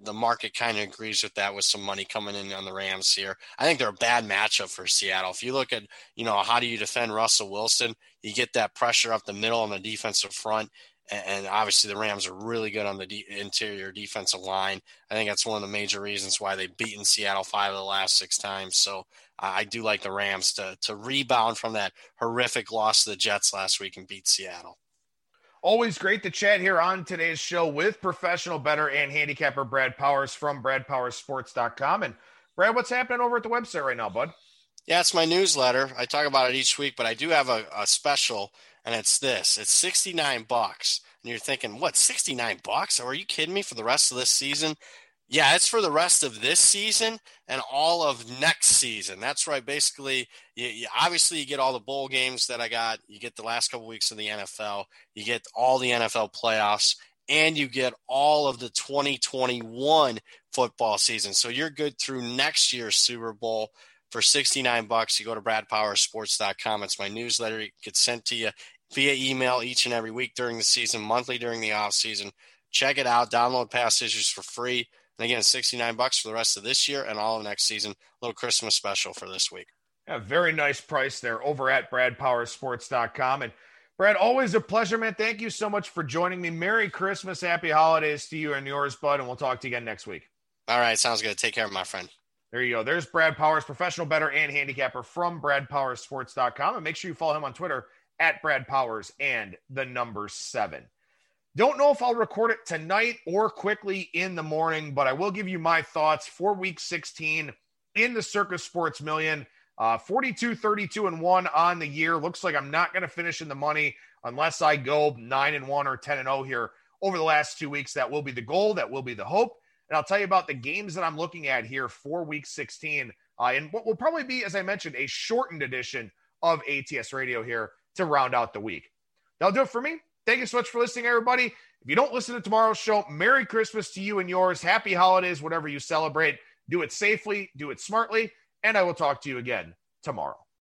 The market kind of agrees with that with some money coming in on the Rams here. I think they're a bad matchup for Seattle. If you look at, you know, how do you defend Russell Wilson? You get that pressure up the middle on the defensive front and obviously the Rams are really good on the de- interior defensive line. I think that's one of the major reasons why they've beaten Seattle five of the last six times. So I do like the Rams to to rebound from that horrific loss to the Jets last week and beat Seattle. Always great to chat here on today's show with professional bettor and handicapper Brad Powers from BradPowersSports.com. And Brad, what's happening over at the website right now, bud? Yeah, it's my newsletter. I talk about it each week, but I do have a, a special – and it's this. It's 69 bucks. And you're thinking, what, 69 bucks? Are you kidding me for the rest of this season? Yeah, it's for the rest of this season and all of next season. That's right. Basically, you, you, obviously you get all the bowl games that I got. You get the last couple weeks of the NFL. You get all the NFL playoffs, and you get all of the 2021 football season. So you're good through next year's Super Bowl for 69 bucks. You go to bradpowersports.com. It's my newsletter. It gets sent to you via email each and every week during the season, monthly during the off season. Check it out. Download past issues for free. And again, 69 bucks for the rest of this year and all of next season. A little Christmas special for this week. Yeah, very nice price there over at bradpowersports.com. And Brad, always a pleasure, man. Thank you so much for joining me. Merry Christmas, happy holidays to you and yours, bud. And we'll talk to you again next week. All right. Sounds good. Take care, of my friend. There you go. There's Brad Powers, professional bettor and handicapper from bradpowersports.com. And make sure you follow him on Twitter at Brad Powers and the number seven. Don't know if I'll record it tonight or quickly in the morning, but I will give you my thoughts for week 16 in the Circa Sports Million. Uh, 42, 32, and 1 on the year. Looks like I'm not going to finish in the money unless I go 9 and 1 or 10 and 0 here over the last two weeks. That will be the goal. That will be the hope. And I'll tell you about the games that I'm looking at here for week 16. Uh, and what will probably be, as I mentioned, a shortened edition of ATS Radio here to round out the week. That'll do it for me. Thank you so much for listening, everybody. If you don't listen to tomorrow's show, Merry Christmas to you and yours. Happy holidays, whatever you celebrate. Do it safely, do it smartly, and I will talk to you again tomorrow.